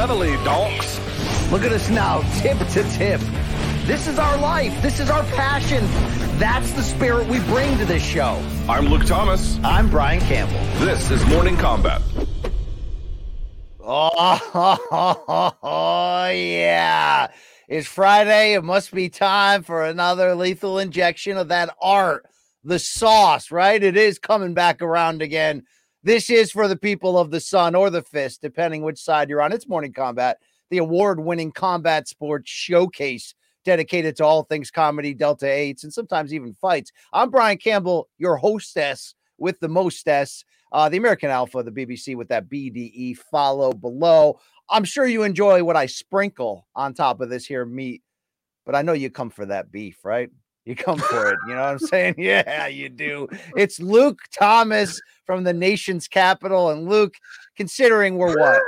Reveille, donks. Look at us now, tip to tip. This is our life. This is our passion. That's the spirit we bring to this show. I'm Luke Thomas. I'm Brian Campbell. This is Morning Combat. Oh, yeah. It's Friday. It must be time for another lethal injection of that art, the sauce, right? It is coming back around again. This is for the people of the sun or the fist, depending which side you're on. It's Morning Combat, the award winning combat sports showcase dedicated to all things comedy, Delta 8s, and sometimes even fights. I'm Brian Campbell, your hostess with the mostess, uh, the American Alpha, the BBC with that BDE follow below. I'm sure you enjoy what I sprinkle on top of this here meat, but I know you come for that beef, right? You come for it. You know what I'm saying? Yeah, you do. It's Luke Thomas from the nation's capital. And Luke, considering we're what?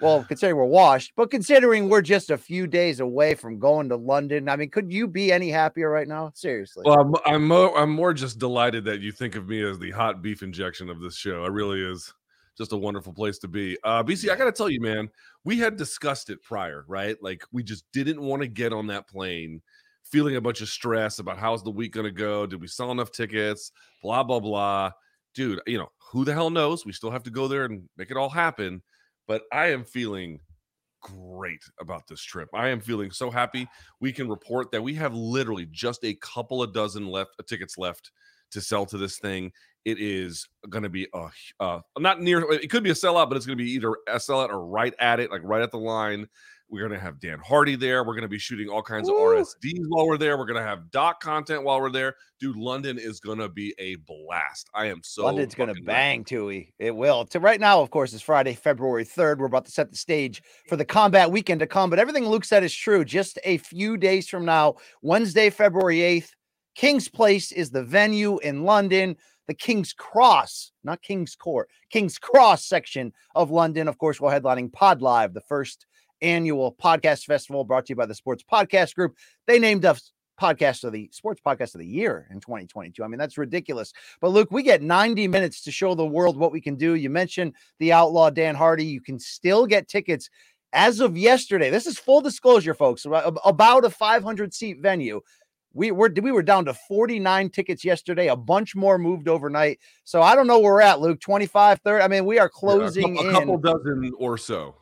Well, considering we're washed, but considering we're just a few days away from going to London, I mean, could you be any happier right now? Seriously. Well, I'm I'm more, I'm more just delighted that you think of me as the hot beef injection of this show. It really is just a wonderful place to be. Uh, BC, I got to tell you, man, we had discussed it prior, right? Like we just didn't want to get on that plane feeling a bunch of stress about how's the week going to go? Did we sell enough tickets? Blah, blah, blah. Dude, you know, who the hell knows? We still have to go there and make it all happen. But I am feeling great about this trip. I am feeling so happy. We can report that we have literally just a couple of dozen left uh, tickets left to sell to this thing. It is going to be a uh, not near. It could be a sellout, but it's going to be either a sellout or right at it, like right at the line. We're going to have Dan Hardy there. We're going to be shooting all kinds Ooh. of RSDs while we're there. We're going to have doc content while we're there. Dude, London is going to be a blast. I am so London's going to bang, Tui. It will. To right now, of course, it's Friday, February 3rd. We're about to set the stage for the combat weekend to come. But everything Luke said is true. Just a few days from now, Wednesday, February 8th, King's Place is the venue in London the King's Cross, not King's Court, King's Cross section of London. Of course, we're headlining Pod Live, the first annual podcast festival brought to you by the Sports Podcast Group. They named us podcast of the sports podcast of the year in 2022. I mean, that's ridiculous. But Luke, we get 90 minutes to show the world what we can do. You mentioned the outlaw Dan Hardy. You can still get tickets as of yesterday. This is full disclosure, folks, about a 500 seat venue. We were we were down to 49 tickets yesterday. A bunch more moved overnight. So I don't know where we're at, Luke. 25, 30. I mean, we are closing yeah, a, couple, a couple dozen or so.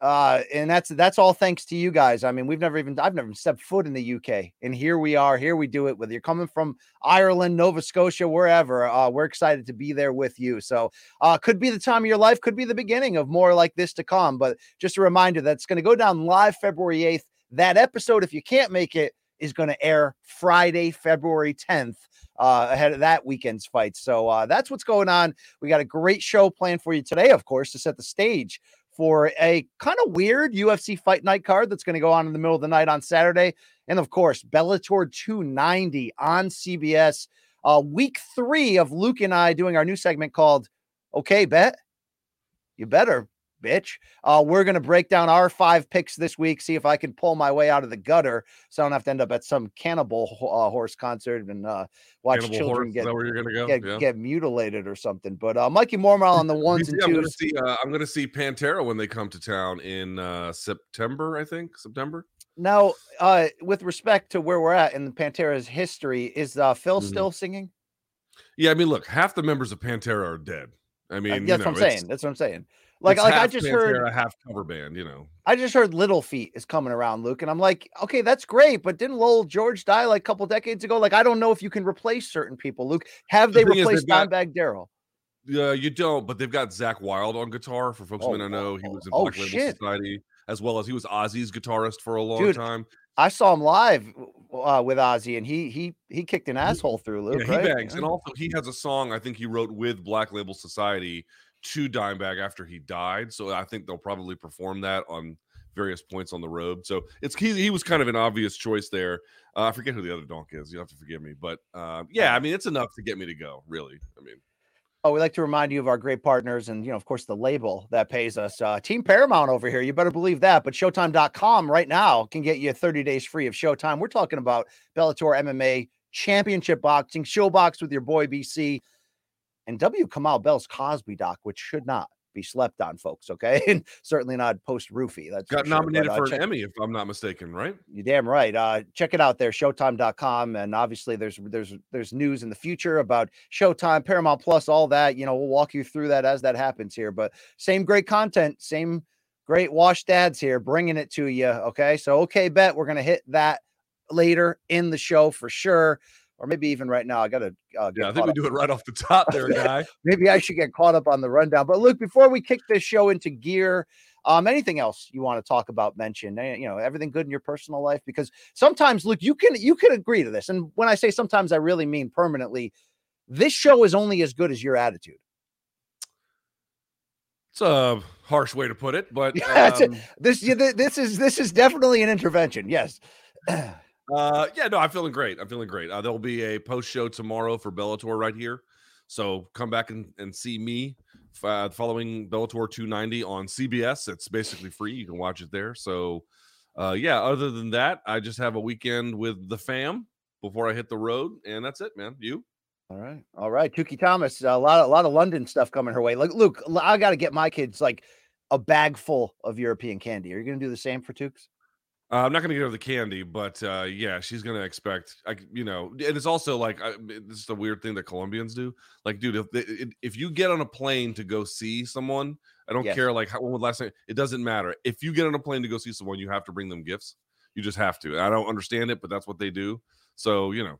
Uh, and that's that's all thanks to you guys. I mean, we've never even I've never stepped foot in the UK, and here we are. Here we do it. Whether you're coming from Ireland, Nova Scotia, wherever, uh, we're excited to be there with you. So, uh, could be the time of your life, could be the beginning of more like this to come. But just a reminder that's going to go down live February 8th. That episode, if you can't make it, is going to air Friday, February 10th uh, ahead of that weekend's fight. So uh, that's what's going on. We got a great show planned for you today, of course, to set the stage for a kind of weird UFC fight night card that's going to go on in the middle of the night on Saturday. And of course, Bellator 290 on CBS. Uh, week three of Luke and I doing our new segment called Okay, Bet. You better bitch. Uh, we're going to break down our five picks this week, see if I can pull my way out of the gutter so I don't have to end up at some cannibal uh, horse concert and uh, watch cannibal children horse? get, where you're gonna go? get, yeah. get mutilated or something. But uh, Mikey Mormile on the ones and 2s I'm going to see, uh, I'm gonna see Pantera when they come to town in uh, September, I think. September. Now, uh, with respect to where we're at in Pantera's history, is uh, Phil mm-hmm. still singing? Yeah, I mean, look, half the members of Pantera are dead. I mean, that's you know, what I'm saying. That's what I'm saying. Like, It's like I just heard, half cover band. You know, I just heard Little Feat is coming around, Luke, and I'm like, okay, that's great, but didn't Lowell George die like a couple decades ago? Like, I don't know if you can replace certain people, Luke. Have The they replaced got- Daryl? Yeah, you don't, but they've got Zakk Wylde on guitar. For folks who Oh, may not know, he was in oh, Black Label shit. Society, as well as he was Ozzy's guitarist for a long Dude, time. I saw him live uh, with Ozzy, and he he he kicked an asshole through Luke. Yeah, he right? bangs, and also he has a song I think he wrote with Black Label Society to Dimebag after he died. So I think they'll probably perform that on various points on the road. So it's he, he was kind of an obvious choice there. Uh, I forget who the other donk is. You have to forgive me, but uh, yeah, I mean it's enough to get me to go. Really, I mean. Oh, we like to remind you of our great partners and, you know, of course, the label that pays us. Uh, Team Paramount over here. You better believe that. But Showtime.com right now can get you 30 days free of Showtime. We're talking about Bellator MMA Championship Boxing, Showbox with your boy BC, and W. Kamau Bell's Cosby doc, which should not be slept on, folks. Okay. And certainly not post roofie. That's Got sure. But, nominated uh, for check- an Emmy, if I'm not mistaken, right? you're damn right. Uh, check it out there, showtime.com. And obviously there's there's there's news in the future about Showtime, Paramount Plus, all that. You know, we'll walk you through that as that happens here. But same great content, same great wash dads here, bringing it to you. Okay. So okay, bet we're gonna hit that later in the show for sure. Or maybe even right now. I gotta uh, Yeah, I think we do it right off the top there, guy. Maybe I should get caught up on the rundown. But Luke, before we kick this show into gear, um, anything else you want to talk about, mention, eh, you know, everything good in your personal life? Because sometimes, Luke, you can you can agree to this. And when I say sometimes, I really mean permanently. This show is only as good as your attitude. It's a harsh way to put it, but Yeah, a- um, This this is this is definitely an intervention. Yes. Uh, yeah, no, I'm feeling great. I'm feeling great. Uh, there'll be a post show tomorrow for Bellator right here. So come back and, and see me uh, following Bellator 290 on CBS. It's basically free. You can watch it there. So, uh, yeah, other than that, I just have a weekend with the fam before I hit the road. And that's it, man. You? All right, all right. Tukey Thomas, a lot, a lot of London stuff coming her way. Like, Luke, I got to get my kids like a bag full of European candy. Are you going to do the same for Tukes? Uh, I'm not going to give her the candy, but uh, yeah, she's going to expect, like, you know, and it's also like I, this is the weird thing that Colombians do. Like, dude, if they, if you get on a plane to go see someone, I don't Yes. care like how when was last time. It doesn't matter. If you get on a plane to go see someone, you have to bring them gifts. You just have to. I don't understand it, but that's what they do. So you know,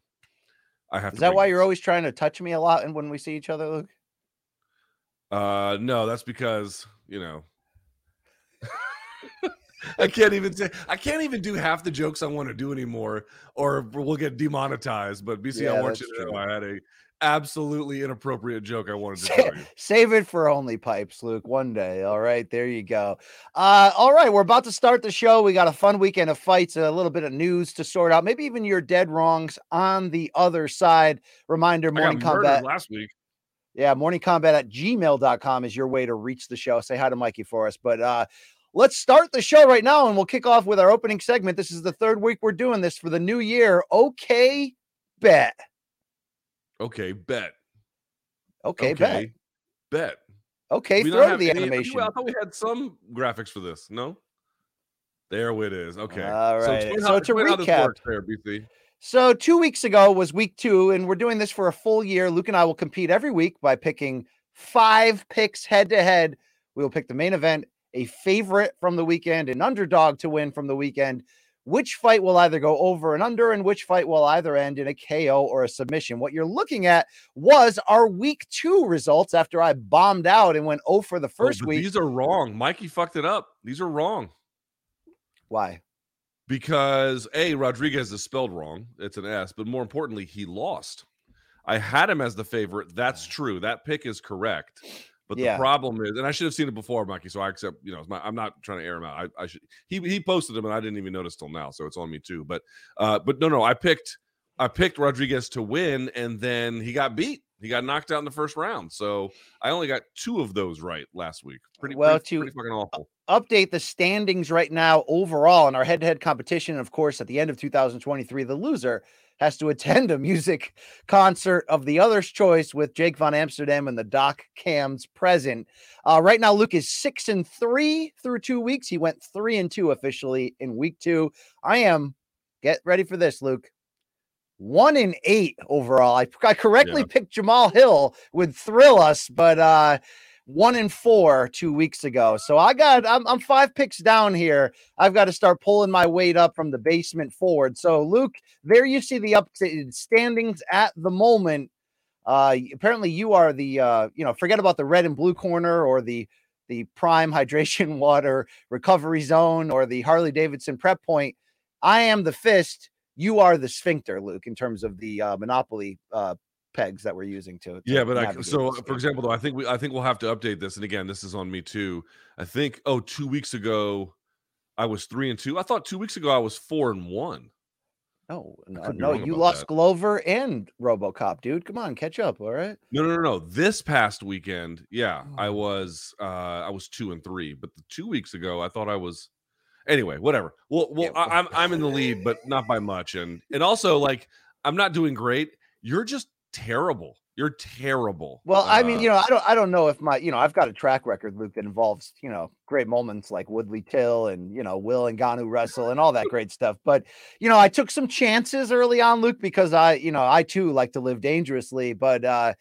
I have. Is to that why you're always trying to touch me a lot and when we see each other, Luke? Uh, no, that's because you know. I can't even say I can't even do half the jokes I want to do anymore, or we'll get demonetized. But BC, I want you to know. I had a absolutely inappropriate joke I wanted to tell Save, you. save it for only pipes, Luke. One day. All right, there you go. Uh, all right, we're about to start the show. We got a fun weekend of fights, a little bit of news to sort out, maybe even your dead wrongs on the other side. Reminder: I morning combat. last week. Yeah, morning combat at gmail.com is your way to reach the show. Say hi to Mikey for us. But uh let's start the show right now and we'll kick off with our opening segment. This is the third week we're doing this for the new year. Okay, bet. Okay, bet. Okay, bet. okay, bet. Okay, We don't throw have the any- animation. I thought we had some graphics for this. No. There it is. Okay. All right. explain So how, to explain how this recap- there, BC. So two weeks ago was week two, and we're doing this for a full year. Luke and I will compete every week by picking five picks head to head. We will pick the main event, a favorite from the weekend, an underdog to win from the weekend. Which fight will either go over and under, and which fight will either end in a KO or a submission? What you're looking at was our week two results after I bombed out and went 0 for the Oh, first but week. These are wrong. Mikey fucked it up. These are wrong. Why? because a Rodriguez is spelled wrong. It's an S, but more importantly, he lost. I had him as the favorite. That's true. That pick is correct. But Yeah. the problem is, and I should have seen it before, Mikey. So I accept. You know, my, I'm not trying to air him out. I, I should. He he posted him, and I didn't even notice till now. So it's on me too. But uh, but no, no, I picked I picked Rodriguez to win, and then he got beat. He got knocked out in the first round. So I only got two of those right last week. Pretty Well, pretty, to- pretty fucking awful. update the standings right now overall in our head-to-head competition. Of course, at the end of 2023, the loser has to attend a music concert of the other's choice with Jake Von Amsterdam and the Doc Cams present. Uh, right now, Luke is six and three through two weeks. He went three and two officially in week two. I am. Get ready for this, Luke. One in eight overall. I, I correctly Yeah. picked Jamahal Hill would thrill us, but uh one and four two weeks ago. So I got I'm, I'm five picks down here. I've got to start pulling my weight up from the basement forward. So Luke, there you see the updated standings at the moment. Uh, apparently you are the uh, you know forget about the red and blue corner or the the prime hydration water recovery zone or the Harley Davidson prep point. I am the fist. You are the sphincter, Luke, in terms of the uh, monopoly uh, pegs that we're using to. to yeah, but I, so this for example, though, I think we I think we'll have to update this. And again, this is on me too. I think oh, two weeks ago I was three and two. I thought two weeks ago I was four and one. no, no, no, you lost that. Glover and RoboCop, dude. Come on, catch up. All right. No, no, no, no. This past weekend, yeah, I Oh. was uh I was two and three. But the two weeks ago, I thought I was anyway, whatever. Well, well, Yeah, I, I'm I'm in the lead, but not by much. And and also like I'm not doing great. You're just terrible. You're terrible. Well, I mean, Uh, you know, I don't, I don't know if my, you know, I've got a track record, Luke, that involves, you know, great moments like Woodley Till and you know Will and Ganu wrestle and all that great stuff. But you know, I took some chances early on, Luke, because I, you know, I too like to live dangerously. But uh,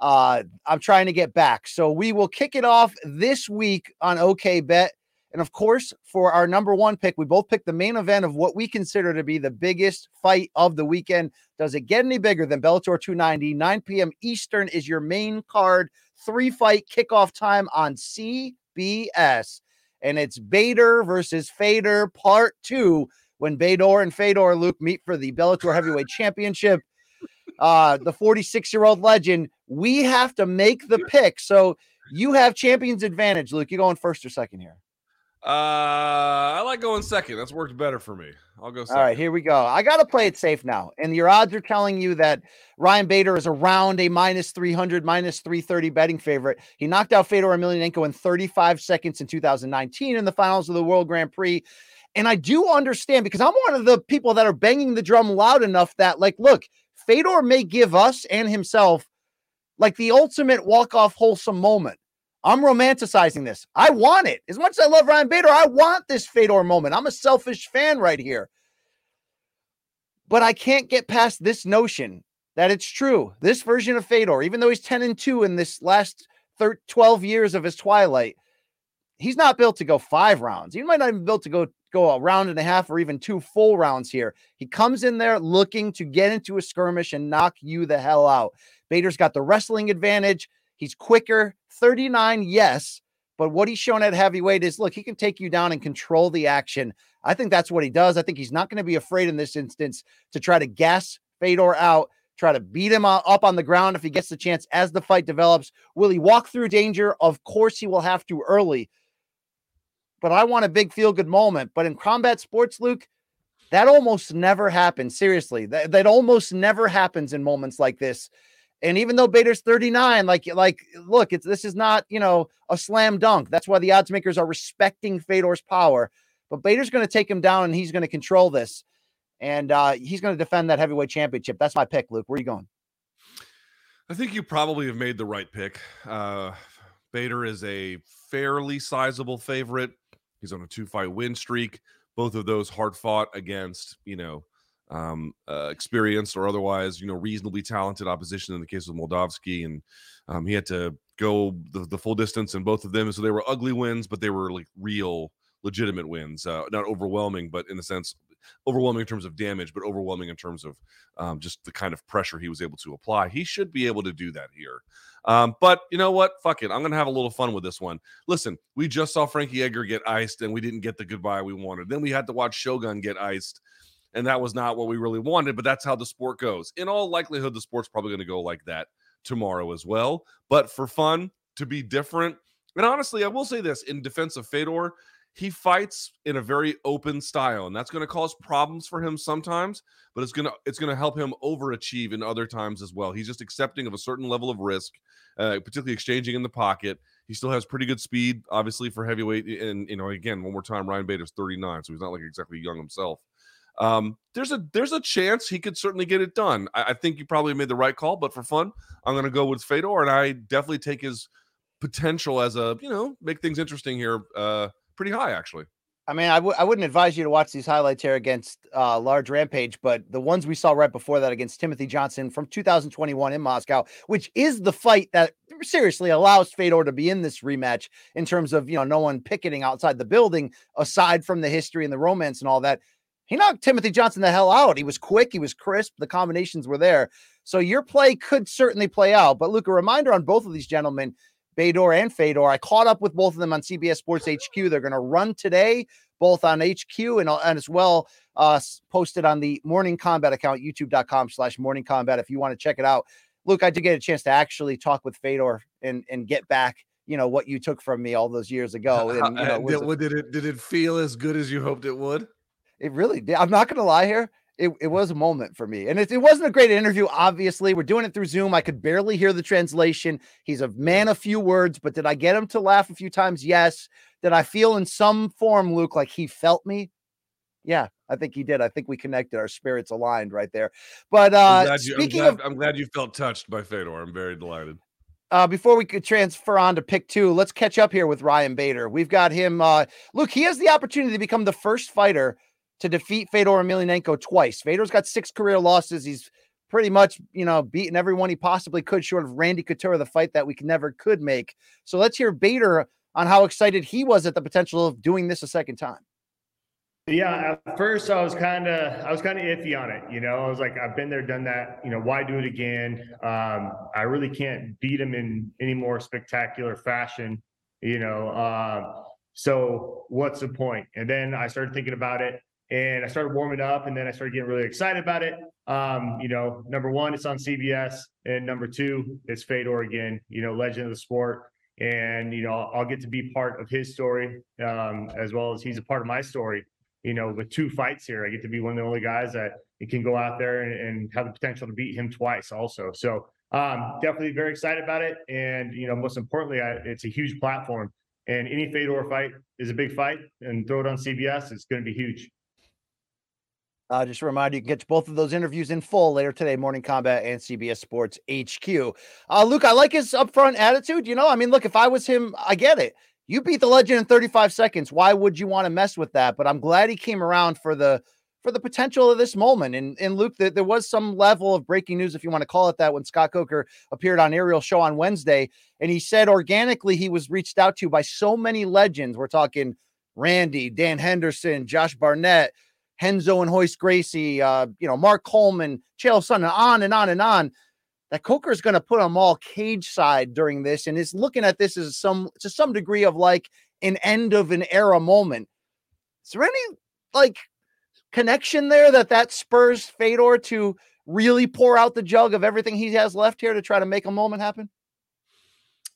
uh, I'm trying to get back. So we will kick it off this week on OK Bet. And of course, for our number one pick, we both picked the main event of what we consider to be the biggest fight of the weekend. Does it get any bigger than Bellator 290? 9 p.m. Eastern is your main card. Three fight kickoff time on CBS. And it's Bader versus Fader part two when Bador and Fedor Luke meet for the Bellator Heavyweight Championship. Uh, the 46 year old legend, we have to make the pick. So you have champion's advantage, Luke. You going first or second here? Uh, I like going second. That's worked better for me. I'll go second. All right, here we go. I got to play it safe now. And your odds are telling you that Ryan Bader is around a minus 300, minus 330 betting favorite. He knocked out Fedor Emelianenko in 35 seconds in 2019 in the finals of the World Grand Prix. And I do understand because I'm one of the people that are banging the drum loud enough that, like, look, Fedor may give us and himself like the ultimate walk-off wholesome moment. I'm romanticizing this. I want it. As much as I love Ryan Bader, I want this Fedor moment. I'm a selfish fan right here. But I can't get past this notion that it's true. This version of Fedor, even though he's 10 and 2 in this last thir- 12 years of his twilight, he's not built to go five rounds. He might not even be built to go go a round and a half or even two full rounds here. He comes in there looking to get into a skirmish and knock you the hell out. Bader's got the wrestling advantage. He's quicker, 39, yes. But what he's shown at heavyweight is look, he can take you down and control the action. I think that's what he does. I think he's not going to be afraid in this instance to try to gas Fedor out, try to beat him o- up on the ground if he gets the chance as the fight develops. Will he walk through danger? Of course, he will have to early. But I want a big feel good moment. But in combat sports, Luke, that almost never happens. Seriously, that, that almost never happens in moments like this. And even though Bader's 39, like, like, look, it's this is not, you know, a slam dunk. That's why the odds makers are respecting Fedor's power. But Bader's going to take him down and he's going to control this. And uh, he's going to defend that heavyweight championship. That's my pick, Luke. Where are you going? I think you probably have made the right pick. Uh, Bader is a fairly sizable favorite. He's on a two fight win streak. Both of those hard fought against, you know, um, uh, experienced or otherwise, you know, reasonably talented opposition in the case of Moldavsky. And um, he had to go the, the full distance in both of them. So they were ugly wins, but they were like real, legitimate wins. Uh, not overwhelming, but in a sense, overwhelming in terms of damage, but overwhelming in terms of um, just the kind of pressure he was able to apply. He should be able to do that here. Um, but you know what? Fuck it. I'm going to have a little fun with this one. Listen, we just saw Frankie Edgar get iced and we didn't get the goodbye we wanted. Then we had to watch Shogun get iced. And that was not what we really wanted, but that's how the sport goes. In all likelihood, the sport's probably going to go like that tomorrow as well. But for fun, to be different, and honestly, I will say this in defense of Fedor, he fights in a very open style, and that's going to cause problems for him sometimes. But it's gonna it's gonna help him overachieve in other times as well. He's just accepting of a certain level of risk, uh, particularly exchanging in the pocket. He still has pretty good speed, obviously for heavyweight. And you know, again, one more time, Ryan Bader's 39, so he's not like exactly young himself. Um, there's a there's a chance he could certainly get it done. I, I think you probably made the right call, but for fun, I'm going to go with Fedor, and I definitely take his potential as a you know make things interesting here uh pretty high actually. I mean, I w- I wouldn't advise you to watch these highlights here against uh, Large Rampage, but the ones we saw right before that against Timothy Johnson from 2021 in Moscow, which is the fight that seriously allows Fedor to be in this rematch in terms of you know no one picketing outside the building aside from the history and the romance and all that. He knocked Timothy Johnson the hell out. He was quick, he was crisp, the combinations were there. So your play could certainly play out. But Luke, a reminder on both of these gentlemen, Bador and Fedor. I caught up with both of them on CBS Sports HQ. They're going to run today, both on HQ and, uh, and as well uh, posted on the Morning Combat account, youtube.com slash Morning Combat, if you want to check it out. Luke, I did get a chance to actually talk with Fedor and, and get back you know what you took from me all those years ago. And, you know, did, did, it did it feel as good as you hoped it would? It really did. I'm not going to lie here. It, it was a moment for me. And it, it wasn't a great interview, obviously. We're doing it through Zoom. I could barely hear the translation. He's a man of few words, but did I get him to laugh a few times? Yes. Did I feel in some form, Luke, like he felt me? Yeah, I think he did. I think we connected. Our spirits aligned right there. But uh I'm glad you, speaking I'm glad, of I'm glad you felt touched by Fedor. I'm very delighted. uh, before we could transfer on to pick two, let's catch up here with Ryan Bader. We've got him. Uh, look, he has the opportunity to become the first fighter to defeat Fedor Emelianenko twice. Fedor's got six career losses. He's pretty much, you know, beaten everyone he possibly could, short of Randy Couture, the fight that we never could make. So let's hear Bader on how excited he was at the potential of doing this a second time. Yeah, at first I was kind of I was kind of iffy on it. You know, I was like, I've been there, done that. You know, why do it again? Um, I really can't beat him in any more spectacular fashion. You know, uh, so what's the point? And then I started thinking about it, and I started warming up, and then I started getting really excited about it. Um, you know, number one, it's on CBS, and number two, it's Fedor again. You know, legend of the sport, and you know, I'll, I'll get to be part of his story um, as well as he's a part of my story you know, with two fights here, I get to be one of the only guys that can go out there and, and have the potential to beat him twice also. So um, definitely very excited about it. And, you know, most importantly, I, it's a huge platform and any Fedor fight is a big fight and throw it on CBS. It's going to be huge. Uh, just a reminder, you can get both of those interviews in full later today, Morning Combat and CBS Sports HQ. Uh, Luke, I like his upfront attitude. You know, I mean, look, if I was him, I get it. You beat the legend in 35 seconds. Why would you want to mess with that? But I'm glad he came around for the for the potential of this moment. And and Luke, there, there was some level of breaking news, if you want to call it that, when Scott Coker appeared on Ariel Show on Wednesday, and he said organically he was reached out to by so many legends. We're talking Randy, Dan Henderson, Josh Barnett, Renzo and Royce Gracie, uh, you know, Mark Coleman, Chael Sonnen, on and on and on. That Coker is going to put them all cage side during this, and is looking at this as some to some degree of like an end of an era moment. Is there any like connection there that that spurs Fedor to really pour out the jug of everything he has left here to try to make a moment happen?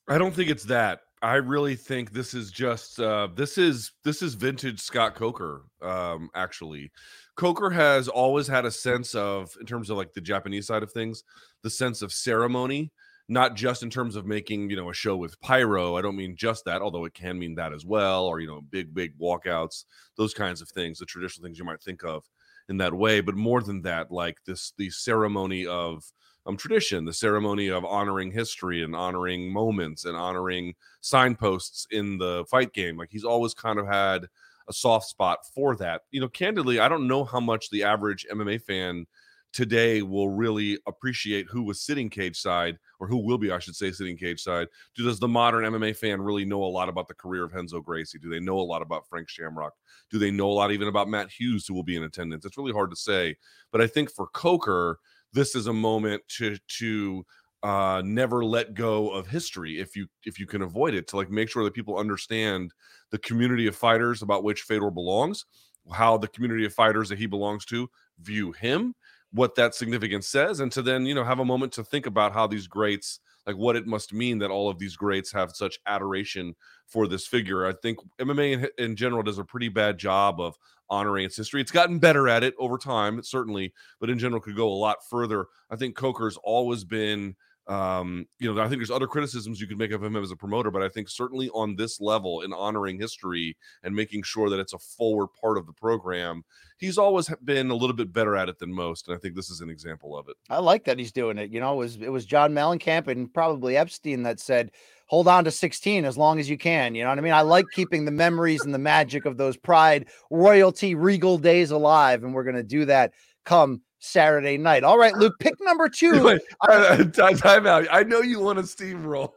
I don't think it's that. I really think this is just uh this is this is vintage Scott Coker um actually. Coker has always had a sense of in terms of like the Japanese side of things, the sense of ceremony, not just in terms of making, you know, a show with pyro. I don't mean just that, although it can mean that as well or you know, big big walkouts, those kinds of things, the traditional things you might think of in that way, but more than that like this the ceremony of um, tradition, the ceremony of honoring history and honoring moments and honoring signposts in the fight game. Like he's always kind of had a soft spot for that. You know, candidly, I don't know how much the average MMA fan today will really appreciate who was sitting cage side or who will be, I should say, sitting cage side. Do, Does the modern MMA fan really know a lot about the career of Renzo Gracie? Do they know a lot about Frank Shamrock? Do they know a lot even about Matt Hughes, who will be in attendance? It's really hard to say. But I think for Coker, this is a moment to to uh never let go of history if you if you can avoid it to like make sure that people understand the community of fighters about which Fedor belongs how the community of fighters that he belongs to view him what that significance says and to then you know have a moment to think about how these greats like what it must mean that all of these greats have such adoration for this figure. I think mma in, in general does a pretty bad job of honoring its history. It's gotten better at it over time certainly but in general could go a lot further. I think coker's always been um, you know, I think there's other criticisms you could make of him as a promoter, but I think certainly on this level in honoring history and making sure that it's a forward part of the program, he's always been a little bit better at it than most. And I think this is an example of it. I like that he's doing it. You know, it was it was John Mellencamp and probably Epstein that said, hold on to 16 as long as you can. You know what I mean? I like keeping the memories and the magic of those pride, royalty, regal days alive. And we're gonna do that come Saturday night. All right, Luke, pick number two. Wait, uh, time out. I know you want to steamroll.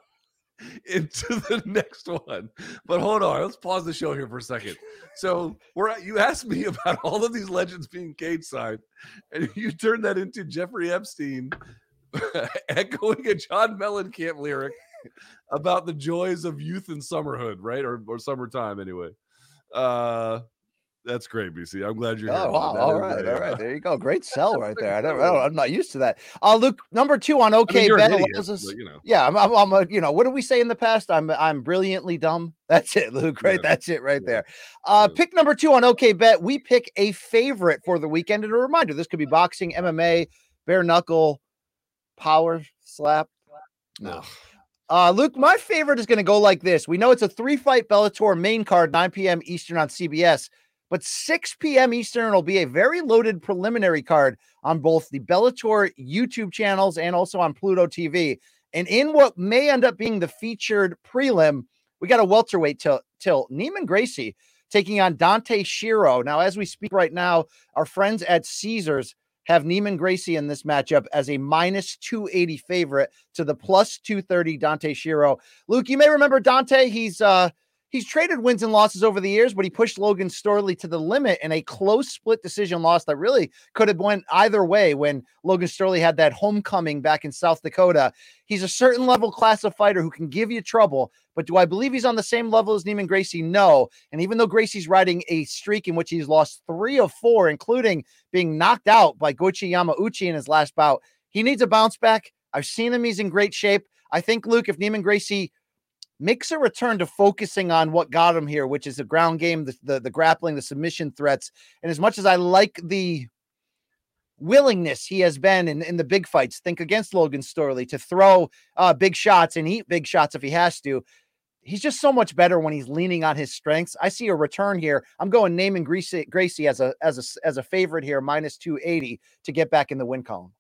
into the next one. But hold on, let's pause the show here for a second. So we're at, you asked me about all of these legends being cage side, and you turned that into Jeffrey Epstein echoing a John Mellencamp lyric about the joys of youth and summerhood, right? Or or summertime anyway. Uh that's great, BC. I'm glad you're here. Oh wow! All right, all right. uh, There you go. Great sell right there. I don't, I don't I'm not used to that. Uh, Luke, number two on I mean, OK you're an Bet allows us- but, you know. Yeah, I'm, I'm, I'm a, you know, what did we say in the past? I'm, I'm brilliantly dumb. That's it, Luke. Right, Yeah. that's it, right Yeah. there. Uh, Yeah. pick number two on OK Bet. We pick a favorite for the weekend, and a reminder: this could be boxing, MMA, bare knuckle, power slap. No. Uh, Luke, my favorite is going to go like this. We know it's a three fight Bellator main card, 9 p.m. Eastern on CBS, but 6 p.m. Eastern will be a very loaded preliminary card on both the Bellator YouTube channels and also on Pluto TV. And in what may end up being the featured prelim, we got a welterweight till Neiman Gracie taking on Dante Schiro. Now, as we speak right now, our friends at Caesars have Neiman Gracie in this matchup as a minus 280 favorite to the plus 230 Dante Schiro. Luke, you may remember Dante. He's uh he's traded wins and losses over the years, but he pushed Logan Storley to the limit in a close split decision loss that really could have went either way when Logan Storley had that homecoming back in South Dakota. He's a certain level class of fighter who can give you trouble, but do I believe he's on the same level as Neiman Gracie? No. And even though Gracie's riding a streak in which he's lost three of four, including being knocked out by Goiti Yamauchi in his last bout, he needs a bounce back. I've seen him. He's in great shape. I think, Luke, if Neiman Gracie makes a return to focusing on what got him here, which is the ground game, the, the, the grappling, the submission threats, and as much as I like the willingness he has been in, in the big fights, think against Logan Storley to throw uh, big shots and eat big shots if he has to. He's just so much better when he's leaning on his strengths. I see a return here. I'm going Neiman Gracie, Gracie as a as a as a favorite here, minus 280 to get back in the win column.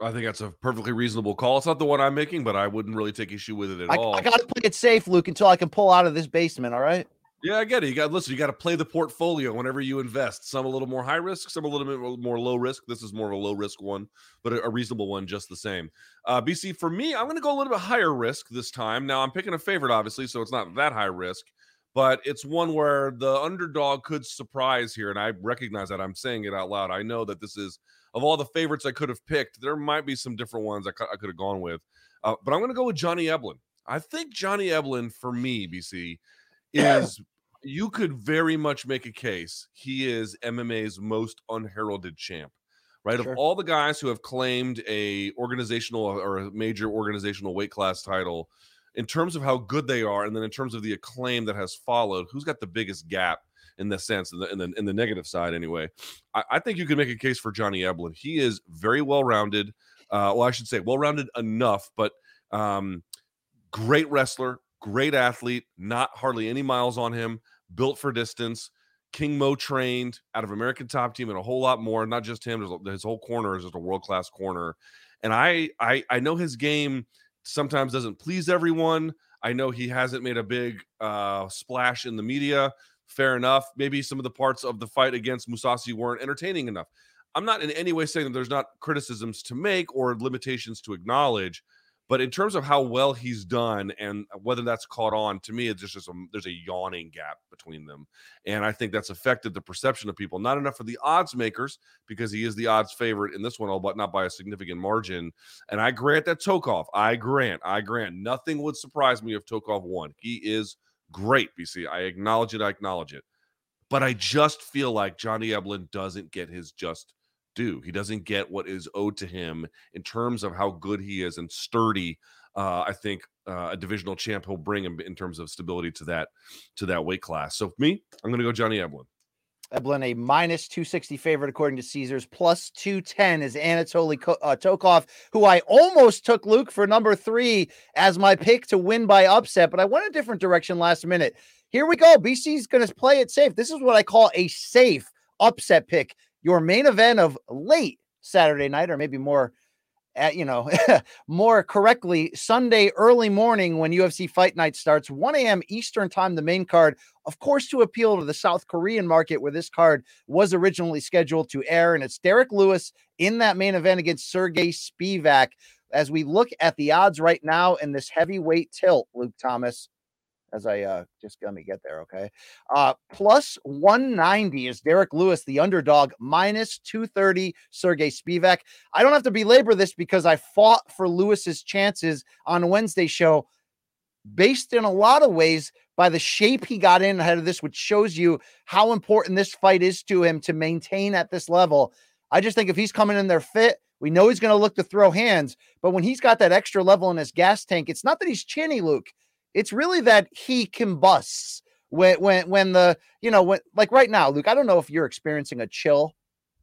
I think that's a perfectly reasonable call. It's not the one I'm making, but I wouldn't really take issue with it at I, all. I gotta play it safe, Luke, until I can pull out of this basement. All right. Yeah, I get it. You got listen. You got to play the portfolio whenever you invest. Some a little more high risk, some a little bit more low risk. This is more of a low risk one, but a, a reasonable one just the same. Uh, BC for me, I'm going to go a little bit higher risk this time. Now I'm picking a favorite, obviously, so it's not that high risk, but it's one where the underdog could surprise here, and I recognize that. I'm saying it out loud. I know that this is of all the favorites I could have picked. There might be some different ones I, I could have gone with, uh, but I'm going to go with Johnny Eblen. I think Johnny Eblen for me, BC, is you could very much make a case he is MMA's most unheralded champ. Right Sure. of all the guys who have claimed a organizational or a major organizational weight class title, in terms of how good they are, and then in terms of the acclaim that has followed, who's got the biggest gap in the sense, in the in the, in the negative side anyway? I, I think you can make a case for Johnny Eblen. He is very well rounded. Uh, well, I should say well rounded enough, but um, great wrestler, great athlete, not hardly any miles on him, built for distance. King Mo trained out of American Top Team and a whole lot more. Not just him; his whole corner is just a world class corner. And I, I, I know his game sometimes doesn't please everyone. I know he hasn't made a big uh, splash in the media. Fair enough. Maybe some of the parts of the fight against Mousasi weren't entertaining enough. I'm not in any way saying that there's not criticisms to make or limitations to acknowledge, but in terms of how well he's done and whether that's caught on, to me, it's just, just a, there's a yawning gap between them, and I think that's affected the perception of people. Not enough for the odds makers because he is the odds favorite in this one, all but not by a significant margin. And I grant that Tokov, I grant, I grant, nothing would surprise me if Tokov won. He is great, BC. I acknowledge it. I acknowledge it. But I just feel like Johnny Eblen doesn't get his just due. He doesn't get what is owed to him in terms of how good he is and sturdy. Uh, I think uh, a divisional champ he'll bring him in terms of stability to that to that weight class. So me, I'm going to go Johnny Eblen. Eblen, a minus 260 favorite according to Caesars, plus 210 is Anatoly Ko- uh, Tokov, who I almost took Luke for number three as my pick to win by upset, but I went a different direction last minute. Here we go. BC's going to play it safe. This is what I call a safe upset pick. Your main event of late Saturday night, or maybe more at you know more correctly sunday early morning when ufc fight night starts 1 a.m eastern time the main card of course to appeal to the south korean market where this card was originally scheduled to air and it's derrick lewis in that main event against sergey spivak. As we look at the odds right now in this heavyweight tilt, Luke Thomas, as I uh just let me get there, okay. Uh plus 190 is Derrick Lewis, the underdog, minus 230, Sergey Spivak. I don't have to belabor this because I fought for Lewis's chances on Wednesday show based in a lot of ways by the shape he got in ahead of this, which shows you how important this fight is to him to maintain at this level. I just think if he's coming in there fit, we know he's going to look to throw hands, but when he's got that extra level in his gas tank, it's not that he's chinny, Luke. It's really that he combusts when when when the you know when like right now, Luke. I don't know if you're experiencing a chill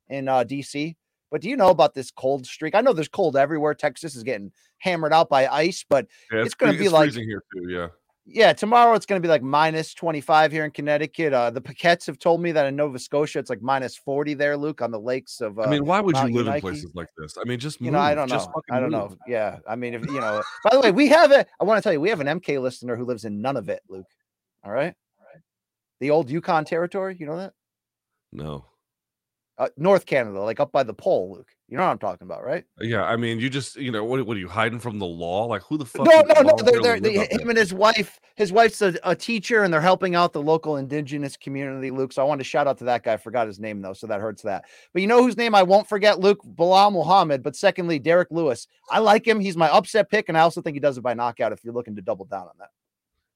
in uh, DC, but do you know about this cold streak? I know there's cold everywhere. Texas is getting hammered out by ice, but Yeah, it's, going to be like freezing here too. Yeah. Yeah, tomorrow it's going to be like minus 25 here in Connecticut. Uh, the Paquettes have told me that in Nova Scotia it's like minus 40 there, Luke, on the lakes of. Uh, I mean, why would you Mount live in places like this? I mean, just you know, I don't know. just fucking I don't move. know. Yeah, I mean, if you know. By the way, we have a. I want to tell you, we have an MK listener who lives in none of it, Luke. All right, the old Yukon territory. You know that No. Uh, North Canada, like up by the pole, Luke. You know what I'm talking about, right? Yeah, I mean, you just, you know, what, what are you hiding from the law? Like, who the fuck? No, no, no. They're, they're, they, him and his wife. His wife's a, a teacher, and they're helping out the local indigenous community, Luke. So I wanted to shout out to that guy. I forgot his name though, so that hurts that. But you know whose name I won't forget, Luke Belal Muhammad. But secondly, Derrick Lewis. I like him. He's my upset pick, and I also think he does it by knockout. If you're looking to double down on that.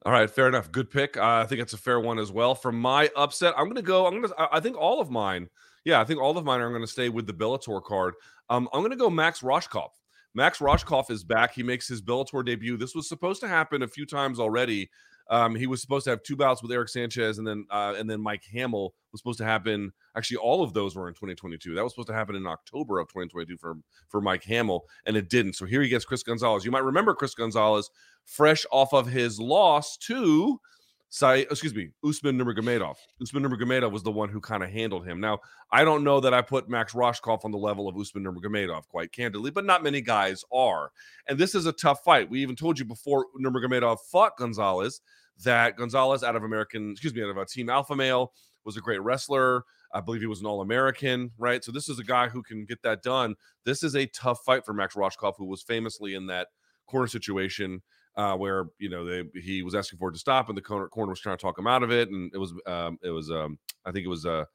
All right, fair enough. Good pick. Uh, I think it's a fair one as well. For my upset, I'm going to go. I'm going to. I I think all of mine. Yeah, I think all of mine are going to stay with the Bellator card. Um, I'm going to go Max Rohskopf. Max Rohskopf is back. He makes his Bellator debut. This was supposed to happen a few times already. Um, he was supposed to have two bouts with Eric Sanchez, and then uh, and then Mike Hamill was supposed to happen. Actually, all of those were in 2022. That was supposed to happen in October of 2022 for for Mike Hamill, and it didn't. So here he gets Chris Gonzalez. You might remember Chris Gonzalez, fresh off of his loss to Excuse me, Usman Nurmagomedov. Usman Nurmagomedov was the one who kind of handled him. Now, I don't know that I put Max Rohskopf on the level of Usman Nurmagomedov, quite candidly, but not many guys are. And this is a tough fight. We even told you before Nurmagomedov fought Gonzalez that Gonzalez out of American, excuse me, out of a Team Alpha Male was a great wrestler. I believe he was an All American, right? So this is a guy who can get that done. This is a tough fight for Max Rohskopf, who was famously in that corner situation uh, where you know they he was asking for it to stop, and the corner, corner was trying to talk him out of it, and it was um, it was um, I think it was uh,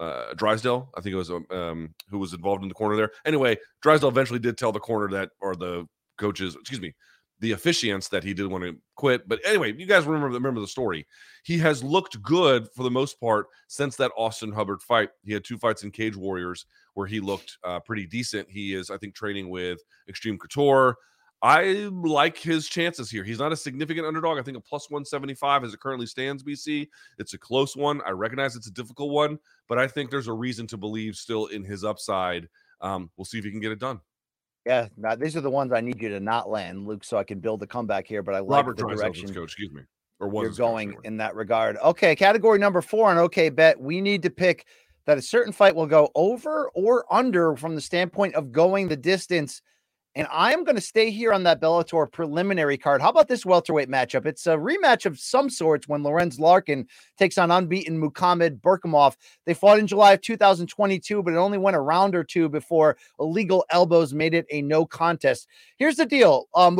uh, Drysdale, I think it was um, um, who was involved in the corner there. Anyway, Drysdale eventually did tell the corner that or the coaches, excuse me, the officiants that he did want to quit. But anyway, you guys remember remember the story. He has looked good for the most part since that Austin Hubbard fight. He had two fights in Cage Warriors where he looked uh, pretty decent. He is, I think, training with Extreme Couture. I like his chances here. He's not a significant underdog. I think a plus 175 as it currently stands, BC. It's a close one. I recognize it's a difficult one, but I think there's a reason to believe still in his upside. Um, we'll see if he can get it done. Yeah, now these are the ones I need you to not land, Luke, so I can build a comeback here. But I like Robert the direction coach, excuse me. Or was you're his coach, going in that regard. Okay, category number four on OK Bet. We need to pick that a certain fight will go over or under from the standpoint of going the distance. And I'm going to stay here on that Bellator preliminary card. How about this welterweight matchup? It's a rematch of some sorts when Lorenz Larkin takes on unbeaten Muhammad Berkhamov. They fought in July of 2022, but it only went a round or two before illegal elbows made it a no contest. Here's the deal. Um,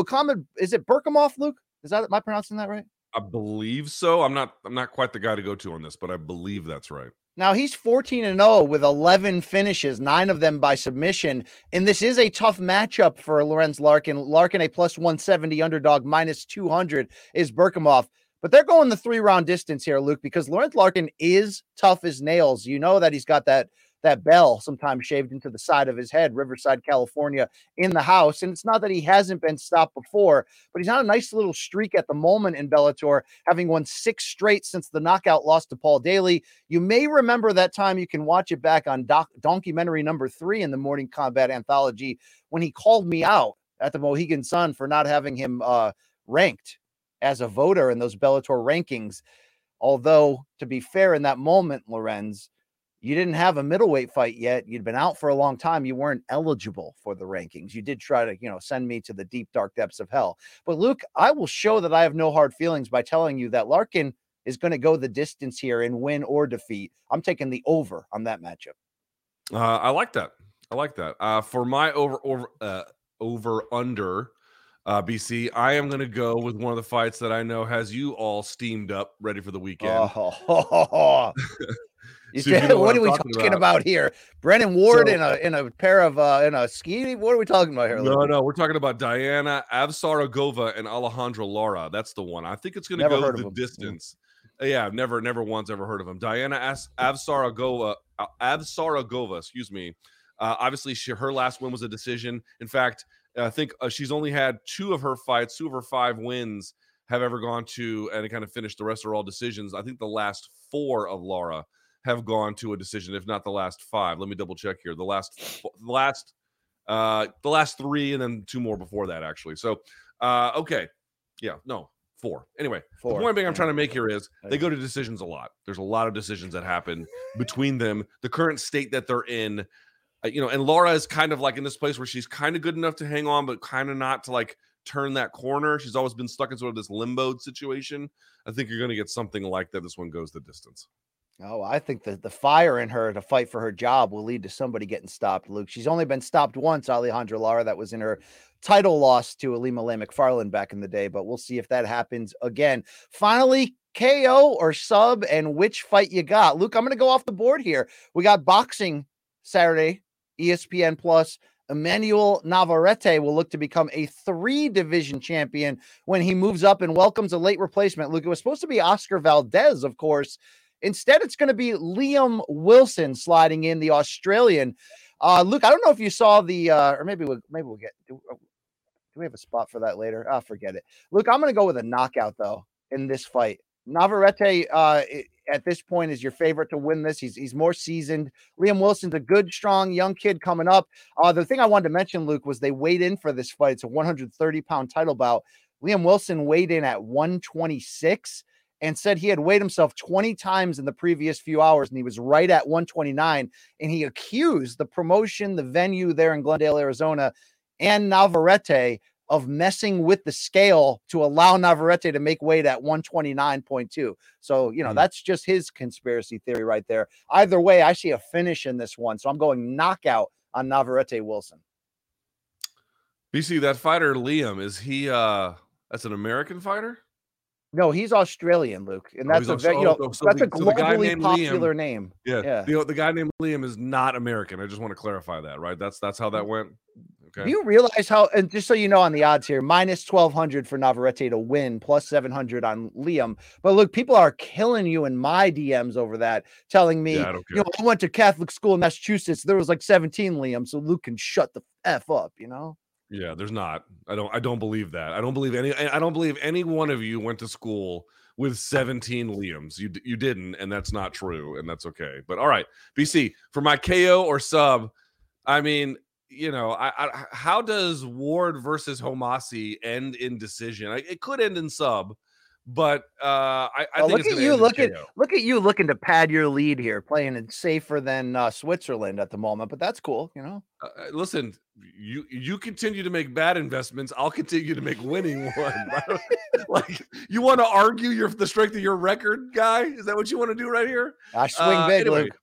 is it Berkhamov, Luke? Is that, am I pronouncing that right? I believe so. I'm not I'm not quite the guy to go to on this, but I believe that's right. Now he's 14 and 0 with 11 finishes, nine of them by submission. And this is a tough matchup for Lorenz Larkin. Larkin, a plus 170 underdog, minus 200 is Berkhamov. But they're going the three round distance here, Luke, because Lorenz Larkin is tough as nails. You know that he's got that that bell sometimes shaved into the side of his head, Riverside, California, in the house. And it's not that he hasn't been stopped before, but he's on a nice little streak at the moment in Bellator, having won six straight since the knockout loss to Paul Daly. You may remember that time. You can watch it back on doc- documentary number three in the Morning Combat Anthology when he called me out at the Mohegan Sun for not having him uh, ranked as a voter in those Bellator rankings. Although, to be fair, in that moment, Lorenz, you didn't have a middleweight fight yet. You'd been out for a long time. You weren't eligible for the rankings. You did try to, you know, send me to the deep, dark depths of hell. But Luke, I will show that I have no hard feelings by telling you that Larkin is going to go the distance here and win or defeat. I'm taking the over on that matchup. Uh, I like that. I like that. Uh, for my over over uh, over under. Uh, BC, I am going to go with one of the fights that I know has you all steamed up, ready for the weekend. Oh, You you said- know what, what are we talking talking about. about. here? Brennan Ward So- in a in a pair of uh in a ski. What are we talking about here? No, no, we're talking about Diana Avsaragova and Alejandra Lara. That's the one. I think it's going to go the. Mm. distance. Uh, Yeah, I've never, never once ever heard of him. Diana As- Avsaragova, uh, Avsaragova, excuse me. Uh, obviously, she, her last win was a decision. In fact, I think uh, she's only had two of her fights, two of her five wins have ever gone to and kind of finished. The rest are all decisions. I think the last four of Lara have gone to a decision, if not the last five. Let me double check here. The last, the last, uh, the last three, and then two more before that, actually. So, uh, okay, yeah, no, four. Anyway, the Four, point being I'm trying to make here is they go to decisions a lot. There's a lot of decisions that happen between them. The current state that they're in, uh, you know, and Lara is kind of like in this place where she's kind of good enough to hang on, but kind of not to like turn that corner. She's always been stuck in sort of this limbo situation. I think you're going to get something like that. This one goes the distance. Oh, I think the the fire in her to fight for her job will lead to somebody getting stopped. Luke, she's only been stopped once. Alejandra Lara, that was in her title loss to Ilima-Lei Macfarlane back in the day, but we'll see if that happens again. Finally, KO or sub, and which fight you got, Luke? I'm going to go off the board here. We got boxing Saturday, ESPN Plus. Emmanuel Navarrete will look to become a three division champion when he moves up and welcomes a late replacement. Luke, it was supposed to be Oscar Valdez, of course. Instead, it's going to be Liam Wilson sliding in, the Australian. Uh, Luke, I don't know if you saw the, uh, or maybe we'll maybe we'll get. Do, uh, we have a spot for that later? Ah, forget it. Luke, I'm going to go with a knockout though in this fight. Navarrete, uh, at this point, is your favorite to win this. He's he's more seasoned. Liam Wilson's a good, strong young kid coming up. Uh, the thing I wanted to mention, Luke, was they weighed in for this fight. It's a 130 pound title bout. Liam Wilson weighed in at 126 and said he had weighed himself 20 times in the previous few hours and he was right at 129 and he accused the promotion the venue there in glendale arizona and navarrete of messing with the scale to allow navarrete to make weight at 129.2 so you know Hmm. that's just his conspiracy theory right there either way i see a finish in this one so i'm going knockout on navarrete wilson BC, that fighter Liam, is he uh that's an American fighter? No he's australian luke and Oh, that's he's a very, you oh, know, so that's the- a so globally Liam- popular name Yeah. Yeah. The, the guy named Liam is not American. I just want to clarify that, right? That's that's how that mm. went. Okay. Do you realize how? And just so you know, on the odds here, minus twelve hundred for Navarrete to win, plus seven hundred on Liam. But look, people are killing you in my DMs over that, telling me, Yeah, you know. I went to Catholic school in Massachusetts. There was like seventeen Liam, so Luke can shut the f up. You know? Yeah, there's not. I don't. I don't believe that. I don't believe any. I don't believe any one of you went to school with 17 Liams. You you didn't, and that's not true, and that's okay. But all right, BC for my KO or sub. I mean, you know, I, I how does Ward versus Homasi end in decision? I, it could end in sub, but uh, I, I think look at you in looking. Look at you looking to pad your lead here, playing it safer than uh, Switzerland at the moment. But that's cool, you know. Uh, uh, listen, you you continue to make bad investments. I'll continue to make winning ones. like you want to argue your the strength of your record, guy? Is that what you want to do right here? I swing Uh, big, anyway, Luke.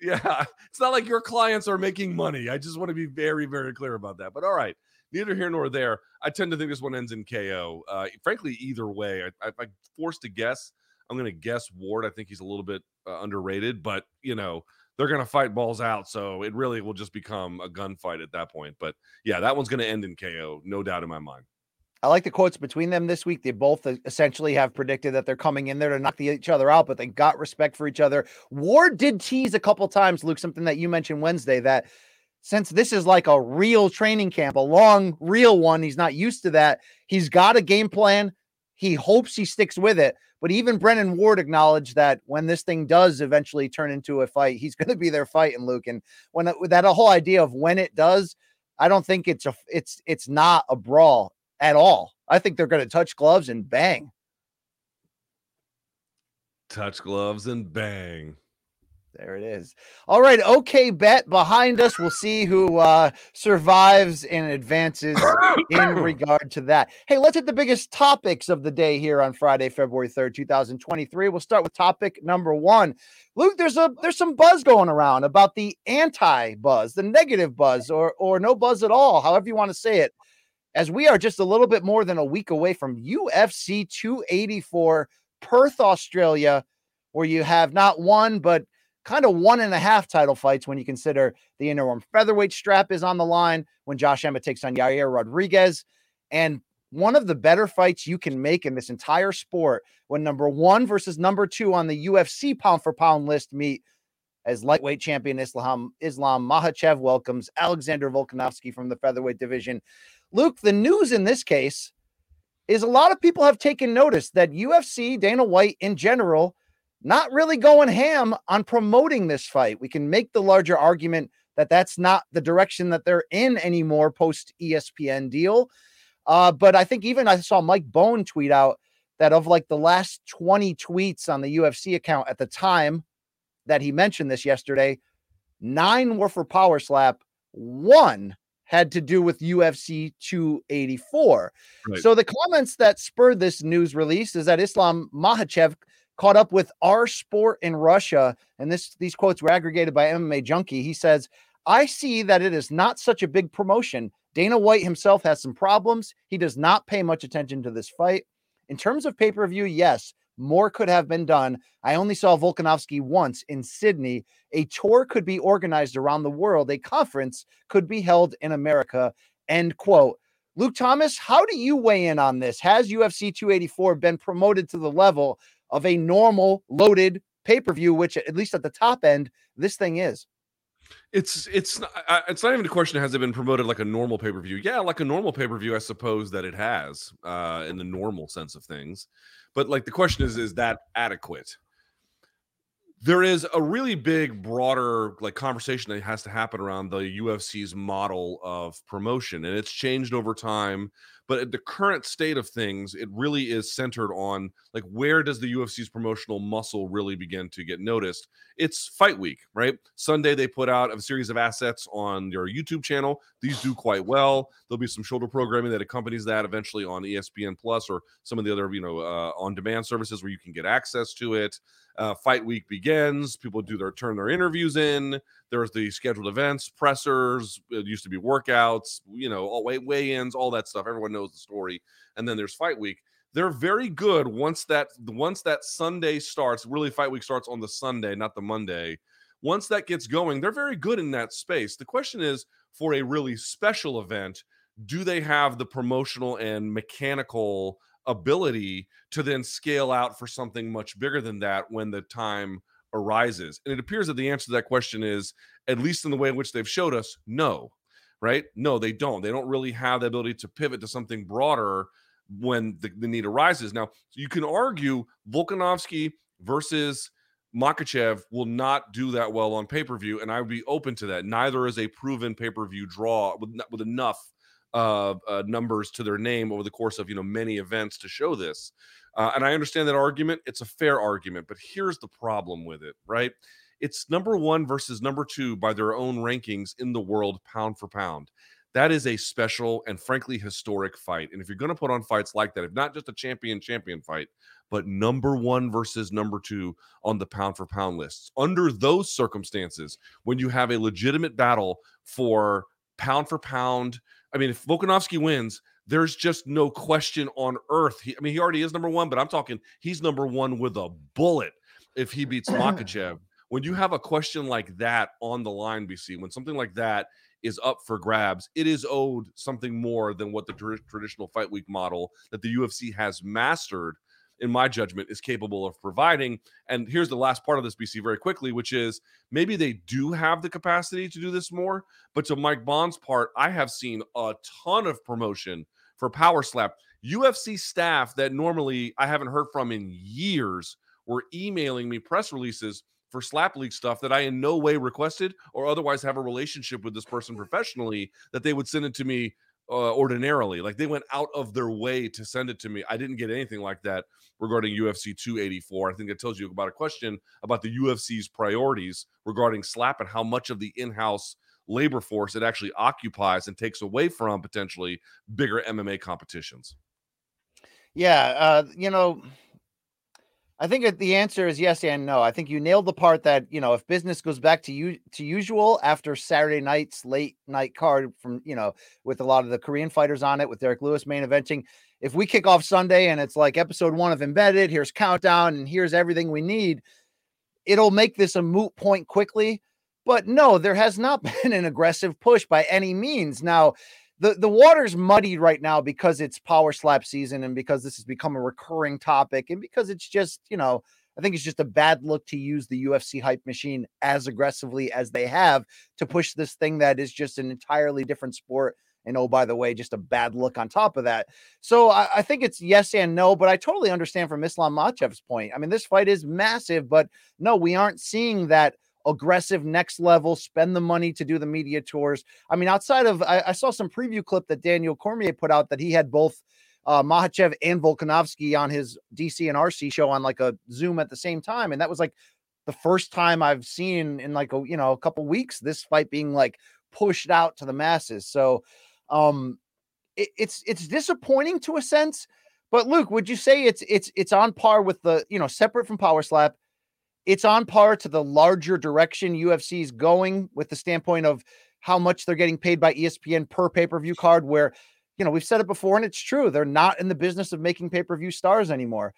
Yeah, it's not like your clients are making money. I just want to be very very clear about that. But all right, neither here nor there. I tend to think this one ends in KO. Uh, frankly, either way, I, I'm forced to guess. I'm going to guess Ward. I think he's a little bit uh, underrated, but you know they're going to fight balls out, so it really will just become a gunfight at that point. But yeah, that one's going to end in KO, no doubt in my mind. I like the quotes between them this week. They both uh, essentially have predicted that they're coming in there to knock each other out, but they got respect for each other. Ward did tease a couple times, Luke, something that you mentioned Wednesday that since this is like a real training camp, a long, real one, he's not used to that. He's got a game plan. He hopes he sticks with it. But even Brennan Ward acknowledged that when this thing does eventually turn into a fight, he's going to be there fighting Luke. And when it- that whole idea of when it does, I don't think it's a it's it's not a brawl at all. I think they're going to touch gloves and bang. Touch gloves and bang. There it is. All right. Okay, bet behind us. We'll see who uh, survives and advances in regard to that. Hey, let's hit the biggest topics of the day here on Friday, February 3rd, 2023. We'll start with topic number one. Luke, there's a there's some buzz going around about the anti-buzz, the negative buzz, or or no buzz at all, however you want to say it. As we are just a little bit more than a week away from UFC 284, Perth, Australia, where you have not one but kind of one and a half title fights when you consider the interim featherweight strap is on the line when Josh Emmett takes on Yair Rodriguez. And one of the better fights you can make in this entire sport when number one versus number two on the UFC pound for pound list meet as lightweight champion Islam Islam Makhachev welcomes Alexander Volkanovski from the featherweight division. Luke, the news in this case is a lot of people have taken notice that UFC, Dana White in general, not really going ham on promoting this fight. We can make the larger argument that that's not the direction that they're in anymore post ESPN deal. Uh, but I think even I saw Mike Bohn tweet out that of like the last 20 tweets on the UFC account at the time that he mentioned this yesterday, nine were for Power Slap, one had to do with UFC 284. Right. So the comments that spurred this news release is that Islam Makhachev caught up with our sport in Russia, and this these quotes were aggregated by MMA Junkie. He says, "I see that it is not such a big promotion. Dana White himself has some problems. He does not pay much attention to this fight. In terms of pay per view, yes." More could have been done. I only saw Volkanovski once in Sydney. A tour could be organized around the world. A conference could be held in America. End quote. Luke Thomas, how do you weigh in on this? Has UFC 284 been promoted to the level of a normal loaded pay per view, which at least at the top end, this thing is. It's it's not, it's not even a question. Has it been promoted like a normal pay per view? Yeah, like a normal pay per view, I suppose that it has uh, in the normal sense of things. But like the question is, is that adequate? There is a really big, broader like conversation that has to happen around the UFC's model of promotion, and it's changed over time but at the current state of things, it really is centered on like where does the UFC's promotional muscle really begin to get noticed? It's fight week, right? Sunday they put out a series of assets on your YouTube channel. These do quite well. There'll be some shoulder programming that accompanies that eventually on ESPN Plus or some of the other, you know, uh, on demand services where you can get access to it. Uh, fight week begins. People do their turn their interviews in. There's the scheduled events, pressers. It used to be workouts. You know, all weigh weigh-ins, all that stuff. Everyone knows the story. And then there's fight week. They're very good once that once that Sunday starts. Really, fight week starts on the Sunday, not the Monday. Once that gets going, they're very good in that space. The question is, for a really special event, do they have the promotional and mechanical ability to then scale out for something much bigger than that when the time arises? And it appears that the answer to that question is, at least in the way in which they've showed us, no, right? No, they don't. They don't really have the ability to pivot to something broader when the, the need arises. Now, you can argue Volkanovski versus Makhachev will not do that well on pay per view, and I would be open to that. Neither is a proven pay per view draw with, with enough uh, uh, numbers to their name over the course of you know many events to show this. Uh, and I understand that argument; it's a fair argument. But here's the problem with it, right? It's number one versus number two by their own rankings in the world, pound for pound. That is a special and frankly historic fight. And if you're going to put on fights like that, if not just a champion champion fight, but number one versus number two on the pound for pound lists, under those circumstances, when you have a legitimate battle for pound for pound I mean, if Volkanovski wins, there's just no question on earth. He, I mean, he already is number one, but I'm talking he's number one with a bullet if he beats Makhachev. When you have a question like that on the line, BC, when something like that is up for grabs, it is owed something more than what the tr- traditional fight week model that the UFC has mastered in my judgment, is capable of providing. And here's the last part of this, BC, very quickly, which is maybe they do have the capacity to do this more. But to Mike Bohn's part, I have seen a ton of promotion for Power Slap. UFC staff that normally I haven't heard from in years were emailing me press releases for slap league stuff that I in no way requested or otherwise have a relationship with this person professionally that they would send it to me uh, ordinarily. Like they went out of their way to send it to me. I didn't get anything like that regarding UFC 284. I think it tells you about a question about the UFC's priorities regarding slap and how much of the in-house labor force it actually occupies and takes away from potentially bigger MMA competitions. Yeah, uh, you know, I think the answer is yes and no. I think you nailed the part that you know if business goes back to you to usual after Saturday night's late night card from you know with a lot of the Korean fighters on it with Derrick Lewis main eventing. If we kick off Sunday and it's like episode one of Embedded, here's countdown and here's everything we need, it'll make this a moot point quickly. But no, there has not been an aggressive push by any means. Now, the the water's muddy right now because it's power slap season and because this has become a recurring topic and because it's just you know I think it's just a bad look to use the UFC hype machine as aggressively as they have to push this thing that is just an entirely different sport. And oh, by the way, just a bad look on top of that. So I, I think it's yes and no, but I totally understand from Islam Makhachev's point. I mean, this fight is massive, but no, we aren't seeing that aggressive next level, spend the money to do the media tours. I mean, outside of, I, I saw some preview clip that Daniel Cormier put out that he had both uh, Makhachev and Volkanovski on his DC and RC show on like a Zoom at the same time. And that was like the first time I've seen in like a, you know, a couple weeks this fight being like pushed out to the masses. So, um, it, it's, it's disappointing to a sense. But Luke, would you say it's it's it's on par with the you know separate from Power Slap, it's on par to the larger direction UFC is going with the standpoint of how much they're getting paid by ESPN per pay per view card. Where, you know, we've said it before and it's true. They're not in the business of making pay per view stars anymore.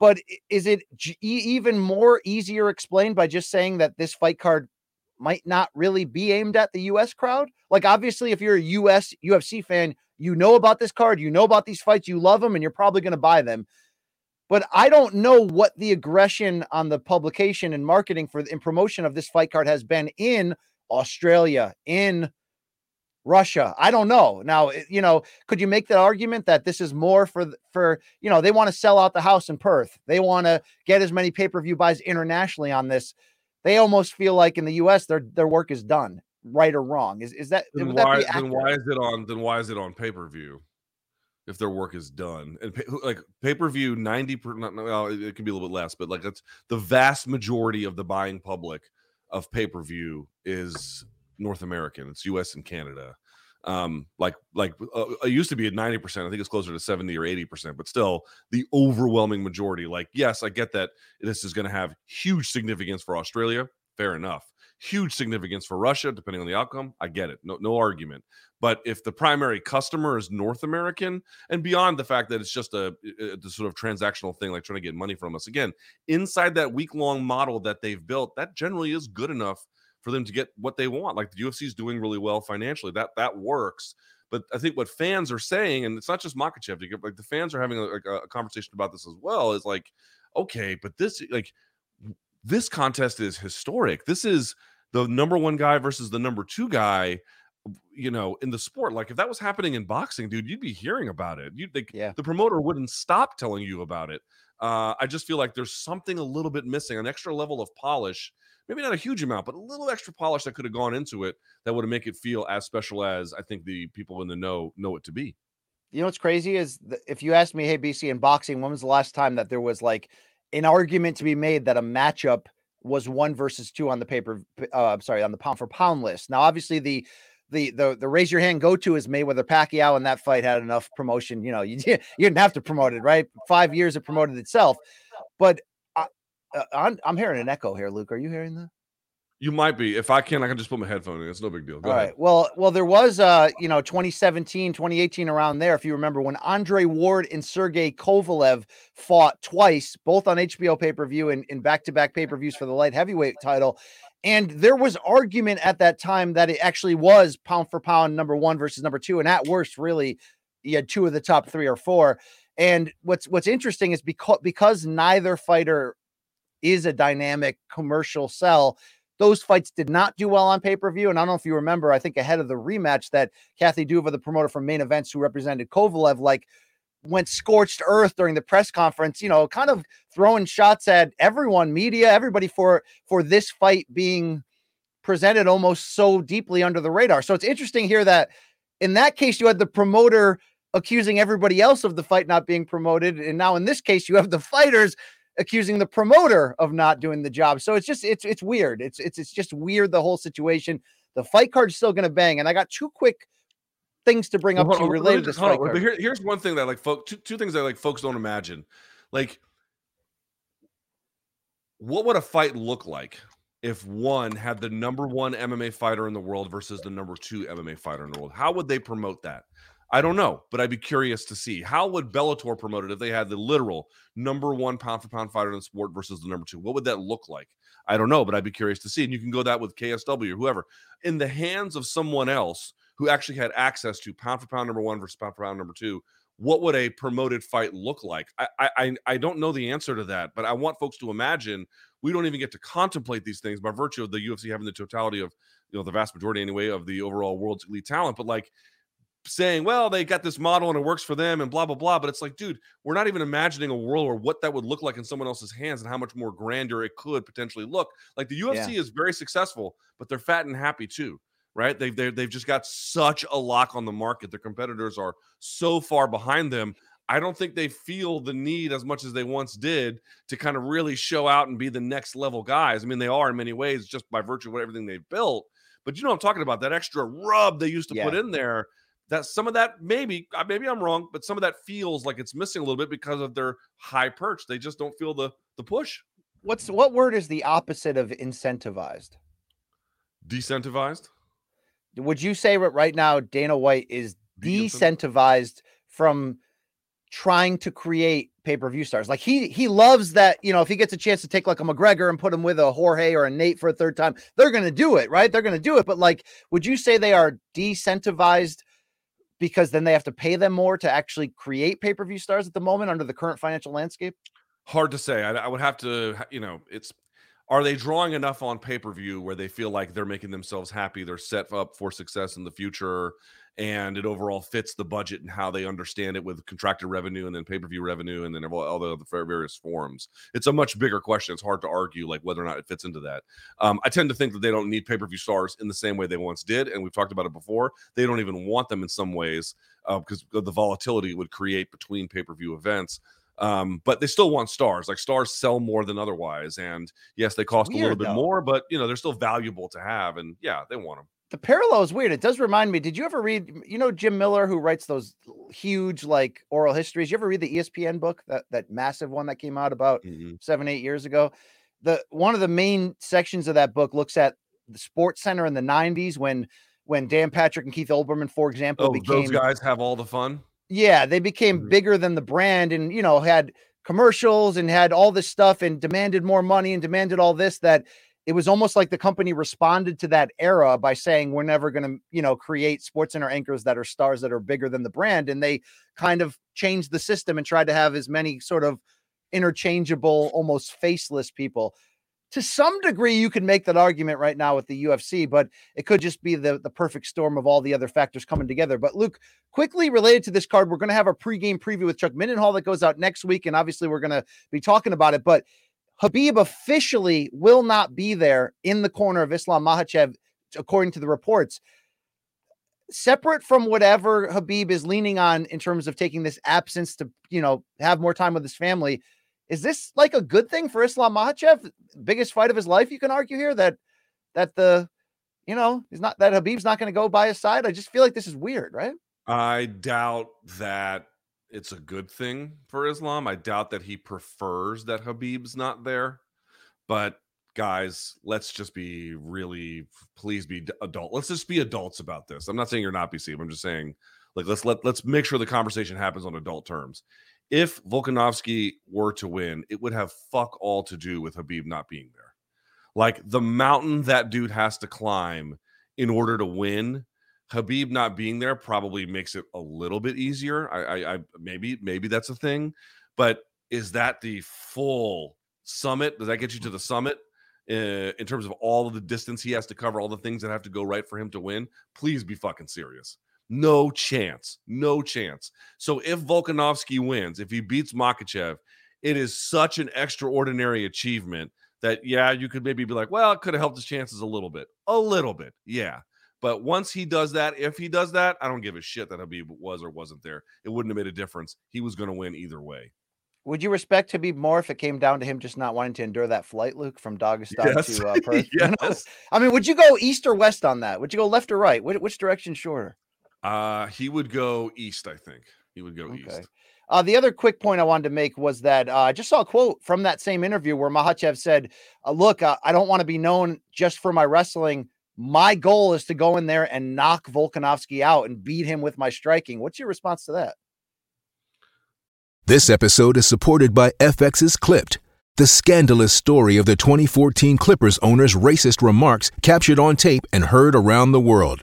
But is it even more easier explained by just saying that this fight card might not really be aimed at the US crowd? Like, obviously, if you're a US UFC fan, you know about this card, you know about these fights, you love them, and you're probably going to buy them but I don't know what the aggression on the publication and marketing for in promotion of this fight card has been in Australia, in Russia. I don't know. Now, eh, you know, could you make the argument that this is more for for you know they want to sell out the house in Perth? They want to get as many pay per view buys internationally on this. They almost feel like in the U.S. their their work is done, right or wrong. Is is that? Then why, then why is it on? Then why is it on pay per view? If their work is done and pay, like pay-per-view 90 per not, well, it can be a little bit less but like that's the vast majority of the buying public of pay-per-view is north american. It's us and canada. Um like like uh, it used to be at 90% i think it's closer to 70 or 80% but still the overwhelming majority like yes i get that this is going to have huge significance for australia. Fair enough huge significance for Russia, depending on the outcome. I get it. No, no argument. But if the primary customer is North American, and beyond the fact that it's just a, a sort of transactional thing, like trying to get money from us, again, inside that week long model that they've built, that generally is good enough for them to get what they want. Like the UFC is doing really well financially. That that works. But I think what fans are saying, and it's not just Makhachev, like the fans are having a, a conversation about this as well, is like, okay, but this like this contest is historic. This is the number one guy versus the number two guy you know in the sport like if that was happening in boxing dude you'd be hearing about it you think yeah. the promoter wouldn't stop telling you about it uh i just feel like there's something a little bit missing an extra level of polish maybe not a huge amount but a little extra polish that could have gone into it that would have make it feel as special as i think the people in the know know it to be you know what's crazy is if you asked me hey bc in boxing when was the last time that there was like an argument to be made that a matchup was one versus two on the paper. Uh, I'm sorry, on the pound for pound list. Now, obviously, the the the the raise your hand go to is Mayweather Pacquiao, and that fight had enough promotion. You know, you you didn't have to promote it, right? Five years it promoted itself. But I, uh, I'm I'm hearing an echo here, Luke. Are you hearing that? You might be. If I can, I can just put my headphone in. It's no big deal. Go All ahead. right. Well, well, there was uh, you know, 2017, 2018 around there, if you remember, when Andre Ward and Sergey Kovalev fought twice, both on HBO pay-per-view and in back-to-back pay-per-views for the light heavyweight title. And there was argument at that time that it actually was pound for pound number one versus number two. And at worst, really, you had two of the top three or four. And what's what's interesting is because because neither fighter is a dynamic commercial sell those fights did not do well on pay per view. And I don't know if you remember, I think ahead of the rematch that Kathy Duva, the promoter from main events who represented Kovalev, like went scorched earth during the press conference, you know, kind of throwing shots at everyone, media, everybody for for this fight being presented almost so deeply under the radar. So it's interesting here that in that case, you had the promoter accusing everybody else of the fight not being promoted. And now in this case, you have the fighters accusing the promoter of not doing the job. So it's just it's it's weird. It's it's it's just weird the whole situation. The fight card's still gonna bang. And I got two quick things to bring up Well, to related to this fight on. But here, here's one thing that like folk two, two things that like folks don't imagine. Like, what would a fight look like if one had the number one MMA fighter in the world versus the number two MMA fighter in the world? How would they promote that? I don't know, but I'd be curious to see how would Bellator promote it if they had the literal number one pound for pound fighter in the sport versus the number two. What would that look like? I don't know, but I'd be curious to see. And you can go that with KSW or whoever in the hands of someone else who actually had access to pound for pound number one versus pound for pound number two. What would a promoted fight look like? I I I- don't know the answer to that, but I want folks to imagine we don't even get to contemplate these things by virtue of the UFC having the totality of you know the vast majority anyway of the overall world's elite talent. But like saying, well, they got this model and it works for them and blah, blah, blah. But it's like, dude, we're not even imagining a world where what that would look like in someone else's hands and how much more grander it could potentially look. Like the UFC is very successful, but they're fat and happy too, right? They've, they've, they've just got such a lock on the market. Their competitors are so far behind them. I don't think they feel the need as much as they once did to kind of really show out and be the next level guys. I mean, they are in many ways just by virtue of everything they've built. But you know, what I'm talking about that extra rub they used to put in there that some of that maybe uh, maybe I'm wrong, but some of that feels like it's missing a little bit because of their high perch. They just don't feel the the push. What's what word is the opposite of incentivized? Decentivized. Would you say that right now Dana White is decentivized from trying to create pay-per-view stars? Like he he loves that, you know, if he gets a chance to take like a McGregor and put him with a Jorge or a Nate for a third time, they're gonna do it, right? They're gonna do it. But like, would you say they are decentivized because then they have to pay them more to actually create pay-per-view stars at the moment under the current financial landscape? Hard to say. I, I would have to, you know, it's are they drawing enough on pay per view where they feel like they're making themselves happy, they're set up for success in the future, and it overall fits the budget and how they understand it with contracted revenue and then pay per view revenue and then all, the other various forms. It's a much bigger question. It's hard to argue like whether or not it fits into that. Um, I tend to think that they don't need pay per view stars in the same way they once did, and we've talked about it before. They don't even want them in some ways because of the volatility it would create between pay per view events. Um, but they still want stars. Like stars sell more than otherwise, and yes, they cost a little bit though. more, but you know they're still valuable to have, and yeah, they want them. the parallel is weird. It does remind me. Did you ever read? You know Jim Miller, who writes those huge like oral histories. You ever read the ESPN book that that massive one that came out about seven eight years ago? The one of the main sections of that book looks at the Sports Center in the '90s when when Dan Patrick and Keith Olbermann, for example, Oh, became those guys have all the fun. Yeah, they became Mhm. bigger than the brand and, you know, had commercials and had all this stuff and demanded more money and demanded all this that it was almost like the company responded to that era by saying we're never going to, you know, create sports center anchors that are stars that are bigger than the brand and they kind of changed the system and tried to have as many sort of interchangeable almost faceless people. To some degree you can make that argument right now with the UFC, but it could just be the the perfect storm of all the other factors coming together. But Luke, quickly related to this card, we're going to have a pregame preview with Chuck Mindenhall that goes out next week, and obviously we're going to be talking about it. But Khabib officially will not be there in the corner of Islam Makhachev, according to the reports. Separate from whatever Khabib is leaning on in terms of taking this absence to, you know, have more time with his family, is this like a good thing for Islam Makhachev? Biggest fight of his life, you can argue here that that the, you know, he's not that Khabib's not going to go by his side. I just feel like this is weird, right? I doubt that it's a good thing for Islam. I doubt that he prefers that Khabib's not there. But guys, let's just be really please be adult. Let's just be adults about this. I'm not saying you're not BC. I'm just saying like let's let let's make sure the conversation happens on adult terms. If Volkanovski were to win, it would have fuck all to do with Khabib not being there. Like the mountain that dude has to climb in order to win Khabib not being there probably makes it a little bit easier. I, I, I maybe maybe that's a thing, but is that the full summit? Does that get you to the summit uh, in terms of all of the distance he has to cover, all the things that have to go right for him to win? Please be fucking serious. No chance. No chance. So if Volkanovski wins, if he beats Makhachev, it is such an extraordinary achievement that yeah, you could maybe be like, well, it could have helped his chances a little bit, a little bit, yeah But once he does that, if he does that, I don't give a shit that Khabib was or wasn't there. It wouldn't have made a difference. He was going to win either way. Would you respect Khabib more if it came down to him just not wanting to endure that flight, Luke, from Dagestan Yes. to uh, Perth? Yes. I mean, would you go east or west on that? Would you go left or right? Which, which direction shorter? Uh, he would go east, I think. He would go Okay. east. Uh, the other quick point I wanted to make was that uh, I just saw a quote from that same interview where Makhachev said, uh, "Look, uh, I don't want to be known just for my wrestling. My goal is to go in there and knock Volkanovski out and beat him with my striking." What's your response to that? This episode is supported by FX's Clipped, the scandalous story of the 2014 Clippers owner's racist remarks captured on tape and heard around the world.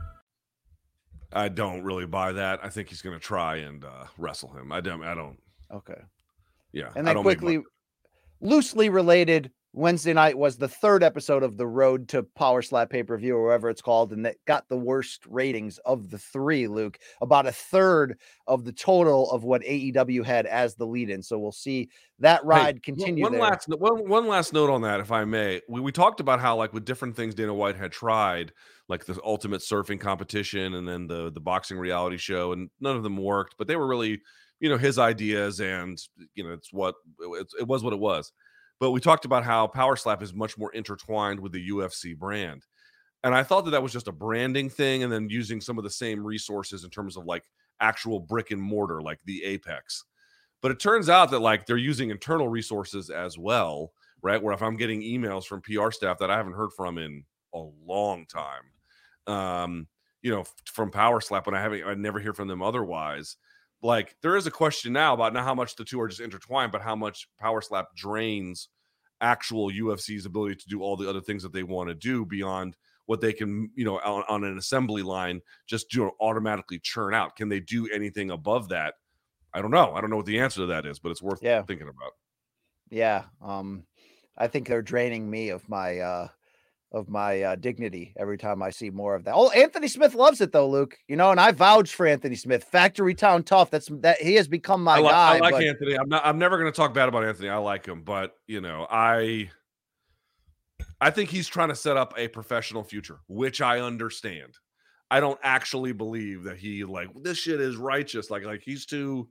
I don't really buy that. I think he's going to try and uh, wrestle him. I don't. I don't. Okay. Yeah. And then quickly, loosely related, Wednesday night was the third episode of the Road to Power Slap pay per view, or whatever it's called, and that got the worst ratings of the three. Luke, about a third of the total of what AEW had as the lead-in. So we'll see that ride one- continue. One there. last one, one last note on that, if I may. We, we talked about how like with different things Dana White had tried, like the ultimate surfing competition and then the the boxing reality show, and none of them worked, but they were really, you know, his ideas, and you know, it's what it, it was what it was. But we talked about how Power Slap is much more intertwined with the UFC brand. And I thought that that was just a branding thing, and then using some of the same resources in terms of like actual brick and mortar, like the Apex. But it turns out that like they're using internal resources as well, right? Where if I'm getting emails from PR staff that I haven't heard from in a long time, um, you know, from Power Slap, when I haven't, I never hear from them otherwise. Like there is a question now about not how much the two are just intertwined, but how much Power Slap drains actual UFC's ability to do all the other things that they want to do beyond what they can, you know, on, on an assembly line just do automatically churn out. Can they do anything above that? I don't know. I don't know what the answer to that is, but it's worth Yeah. thinking about. Yeah. Um, I think they're draining me of my uh of my uh, dignity every time I see more of that. Oh, Anthony Smith loves it though, Luke. You know, and I vouch for Anthony Smith. Factory Town Tough. That's that he has become my I, li- guy. I like but- Anthony. I'm not. I'm never going to talk bad about Anthony. I like him, but you know, I, I think he's trying to set up a professional future, which I understand. I don't actually believe that he like this shit is righteous. Like, like he's too,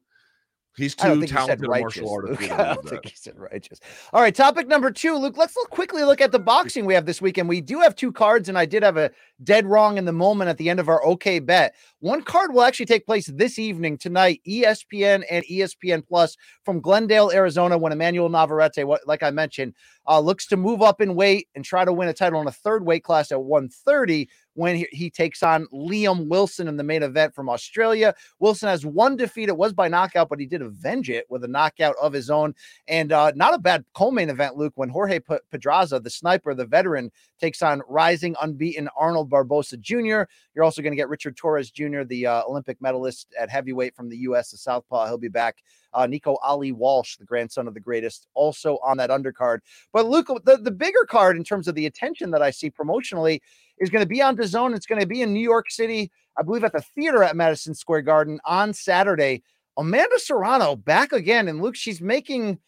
he's too think he talented a martial artist. Luke. to I don't think he said righteous. All right, topic number two, Luke. Let's look quickly look at the boxing we have this weekend. We do have two cards, and I did have a dead wrong in the moment at the end of our OK bet. One card will actually take place this evening tonight, ESPN and ESPN Plus from Glendale, Arizona, when Emmanuel Navarrete, like I mentioned, uh, looks to move up in weight and try to win a title in a third weight class at 130 when he, he takes on Liam Wilson in the main event from Australia. Wilson has one defeat. It was by knockout, but he did avenge it with a knockout of his own. And uh, not a bad co-main event, Luke, when Jorge P- Pedraza, the sniper, the veteran, takes on rising unbeaten Arnold Barboza Jr. You're also going to get Richard Torrez Jr., the uh, Olympic medalist at heavyweight from the U.S. The Southpaw. He'll be back. Uh, Nico Ali Walsh, the grandson of the greatest, also on that undercard. But Luke, the, the bigger card in terms of the attention that I see promotionally is going to be on DAZN. It's going to be in New York City, I believe, at the theater at Madison Square Garden on Saturday. Amanda Serrano back again, and Luke, she's making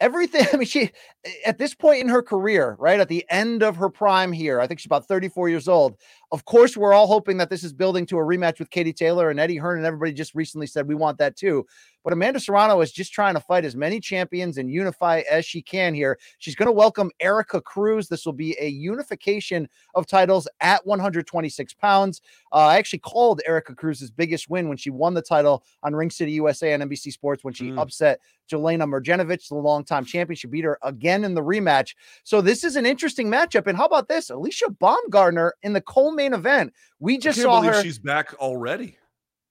everything. I mean, she at this point in her career, right at the end of her prime here, I think she's about 34 years old. Of course, we're all hoping that this is building to a rematch with Katie Taylor and Eddie Hearn, and everybody just recently said we want that too. But Amanda Serrano is just trying to fight as many champions and unify as she can here. She's going to welcome Erica Cruz. This will be a unification of titles at 126 pounds. Uh, I actually called Erica Cruz's biggest win when she won the title on Ring City USA and NBC Sports when she Mm. upset Jelena Mrdjenovich, the longtime champion. She beat her again in the rematch. So this is an interesting matchup. And how about this? Alycia Baumgardner in the co-main event. We just saw her. she's back already.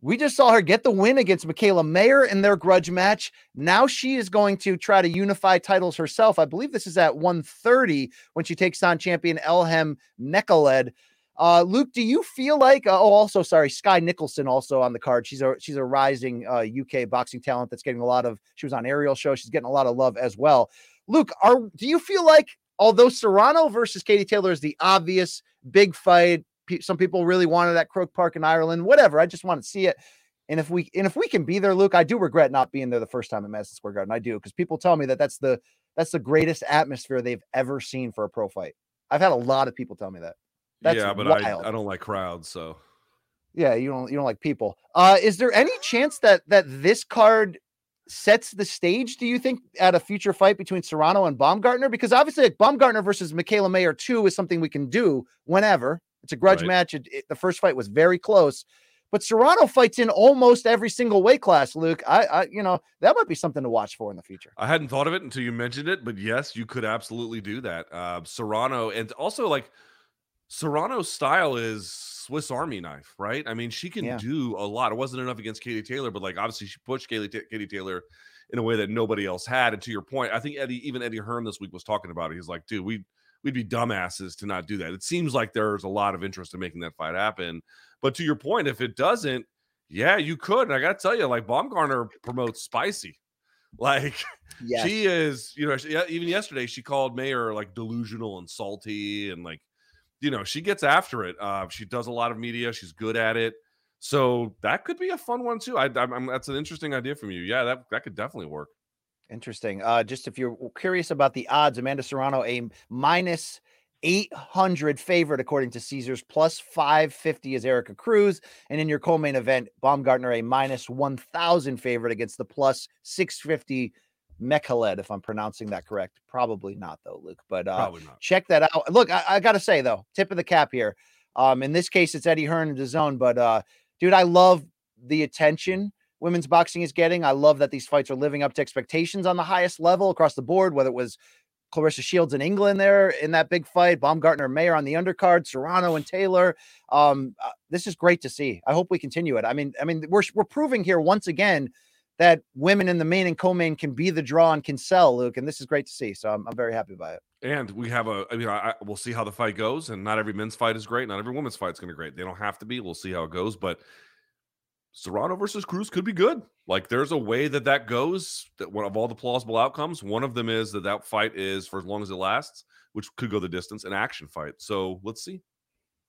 We just saw her get the win against Mikaela Mayer in their grudge match. Now she is going to try to unify titles herself. I believe this is at 130 when she takes on champion Elhem Mekhaled. Uh, Luke, do you feel like? Uh, oh, also, sorry, Skye Nicolson also on the card. She's a she's a rising uh, UK boxing talent that's getting a lot of. She was on Ariel show. She's getting a lot of love as well. Luke, are do you feel like although Serrano versus Katie Taylor is the obvious big fight, some people really wanted that Croke Park in Ireland. Whatever, I just want to see it. And if we and if we can be there, Luke, I do regret not being there the first time at Madison Square Garden. I do because people tell me that that's the that's the greatest atmosphere they've ever seen for a pro fight. I've had a lot of people tell me that. That's yeah, but wild. I, I don't like crowds, so Yeah, you don't you don't like people. Uh is there any chance that that this card sets the stage, do you think, at a future fight between Serrano and Baumgardner? Because obviously like Baumgardner versus Mikaela Mayer 2 is something we can do whenever. It's a grudge Right. match. It, it- the first fight was very close. But Serrano fights in almost every single weight class, Luke. I, I you know, that might be something to watch for in the future. I hadn't thought of it until you mentioned it, but yes, you could absolutely do that. Uh, Serrano, and also like Serrano's style is Swiss Army knife, right? I mean, she can Yeah. do a lot. It wasn't enough against Katie Taylor, but like obviously she pushed Katie, Ta- Katie Taylor in a way that nobody else had. And to your point, I think Eddie, even Eddie Hearn this week was talking about it. He's like, dude, we we'd be dumbasses to not do that. It seems like there's a lot of interest in making that fight happen. But to your point, if it doesn't, yeah, you could. And I got to tell you, like Baumgardner promotes spicy. Like Yes. she is, you know, she, even yesterday she called Mayer like delusional and salty and like, you know, she gets after it. Uh, she does a lot of media. She's good at it. So that could be a fun one too. I, I'm, I'm- that's an interesting idea from you. Yeah, that that could definitely work. Interesting. Uh, just if you're curious about the odds, Amanda Serrano a minus 800 favorite according to Caesars, plus 550 is Erica Cruz, and in your co-main event, Baumgardner a minus 1,000 favorite against the plus 650 Mekhaled, if I'm pronouncing that correct. Probably not though, Luke. But uh, check that out. Look, I, I gotta say though, tip of the cap here. Um, in this case, it's Eddie Hearn and DAZN, but uh, dude, I love the attention women's boxing is getting. I love that these fights are living up to expectations on the highest level across the board, whether it was Claressa Shields in England there in that big fight, Baumgardner Mayer on the undercard, Serrano and Taylor. Um, uh, this is great to see. I hope we continue it. I mean, I mean, we're we're proving here once again that women in the main and co-main can be the draw and can sell, Luke, and this is great to see. So I'm, I'm very happy about it. And we have a, I mean, I, I, we'll see how the fight goes. And not every men's fight is great. Not every women's fight is going to be great. They don't have to be. We'll see how it goes. But Serrano versus Cruz could be good. Like there's a way that that goes. That one of all the plausible outcomes, one of them is that that fight is for as long as it lasts, which could go the distance, an action fight. So let's see.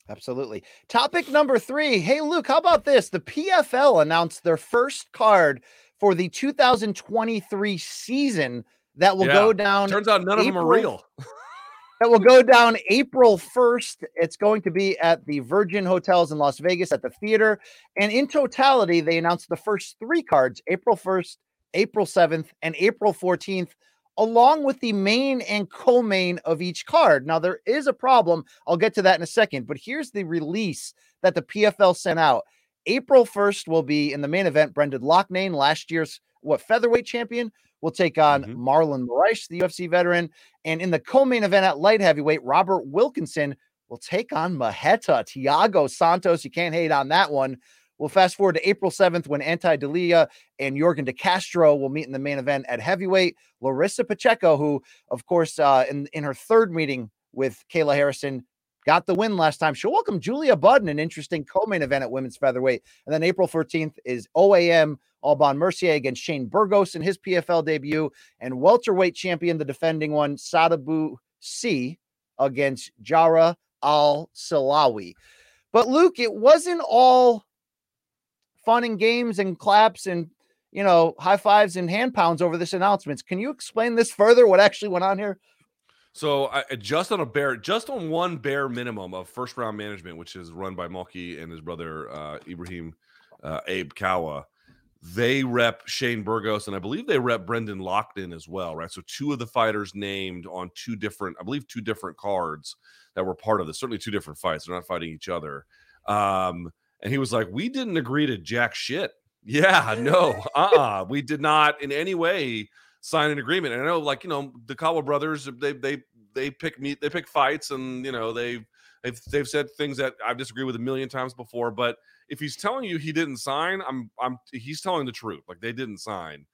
Absolutely. Topic number three. Hey, Luke, how about this? The PFL announced their first card for the 2023 season that will Yeah. go down. Turns out none of them are real. That will go down April 1st. It's going to be at the Virgin Hotels in Las Vegas at the theater. And in totality, they announced the first three cards April 1st, April 7th, and April 14th, along with the main and co main of each card. Now, there is a problem. I'll get to that in a second, but here's the release that the PFL sent out. April 1st will be in the main event. Brendan Loughnane, last year's what featherweight champion, will take on Mhm. Marlon Moraes, the UFC veteran. And in the co-main event at light heavyweight, Robert Wilkinson will take on Marreta, Thiago Santos. You can't hate on that one. We'll fast forward to April 7th when Ante Delija and Yorgan De Castro will meet in the main event at heavyweight. Larissa Pacheco, who, of course, uh, in, in her third meeting with Kayla Harrison, got the win last time. She'll welcome Julia Budd in an interesting co-main event at women's featherweight. And then April 14th is OAM Aubin-Mercier against Shane Burgos in his PFL debut, and welterweight champion, the defending one, Sadibou Sy against Jara Al Salawi. But Luke, it wasn't all fun and games and claps and you know high fives and hand pounds over this announcements. Can you explain this further? What actually went on here? So I, just on a bare, just on one bare minimum of first round management, which is run by Malki and his brother uh, Ibrahim uh, Abe Kawa, they rep Shane Burgos and I believe they rep Brendan Loughnane as well, right? So two of the fighters named on two different, I believe two different cards that were part of this. Certainly two different fights. They're not fighting each other. Um, and he was like, "We didn't agree to jack shit." Yeah, no, uh, uh we did not in any way sign an agreement. And I know, like you know, the Kawa brothers, they they they pick me, they pick fights, and you know they they've they've said things that I've disagreed with a million times before. But if he's telling you he didn't sign, I'm I'm he's telling the truth. Like they didn't sign,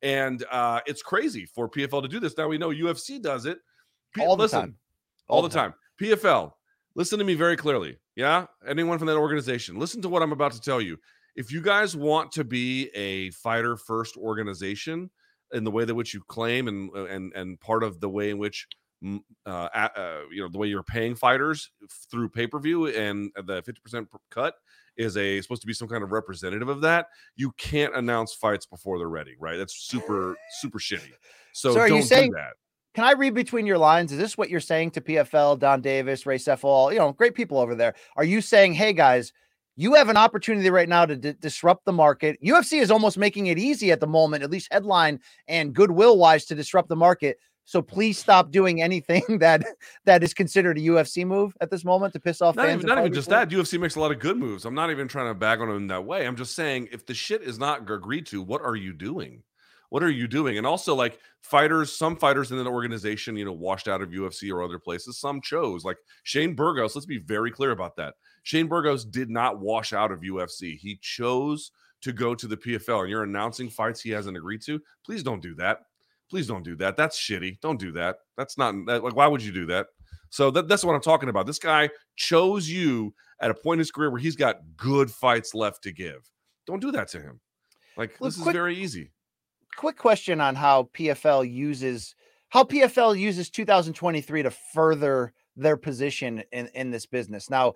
and uh it's crazy for PFL to do this. Now we know UFC does it P- all the listen, time. all, the time. PFL, listen to me very clearly. Yeah, anyone from that organization, listen to what I'm about to tell you. If you guys want to be a fighter first organization in the way that which you claim and and and part of the way in which uh, uh, you know the way you're paying fighters through pay per view and the 50% cut is a supposed to be some kind of representative of that. You can't announce fights before they're ready, right? That's super super shitty. So, So are you don't saying- do that. Can I read between your lines? Is this what you're saying to PFL, Donn Davis, Ray Sefo, you know, great people over there? Are you saying, hey guys, you have an opportunity right now to di- disrupt the market? UFC is almost making it easy at the moment, at least headline and goodwill wise, to disrupt the market. So please stop doing anything that that is considered a UFC move at this moment to piss off Not fans. even, not even just that. UFC makes a lot of good moves. I'm not even trying to bag on them that way. I'm just saying if the shit is not agreed to, what are you doing? What are you doing? And also, like fighters, some fighters in an organization, you know, washed out of UFC or other places, some chose. Like Shane Burgos, let's be very clear about that. Shane Burgos did not wash out of UFC. He chose to go to the PFL, and you're announcing fights he hasn't agreed to. Please don't do that. Please don't do that. That's shitty. Don't do that. That's not that, like why would you do that? So that, that's what I'm talking about. This guy chose you at a point in his career where he's got good fights left to give. Don't do that to him. Like Look, this is quick- very easy. Quick question on how PFL uses how PFL uses 2023 to further their position in, in this business. Now,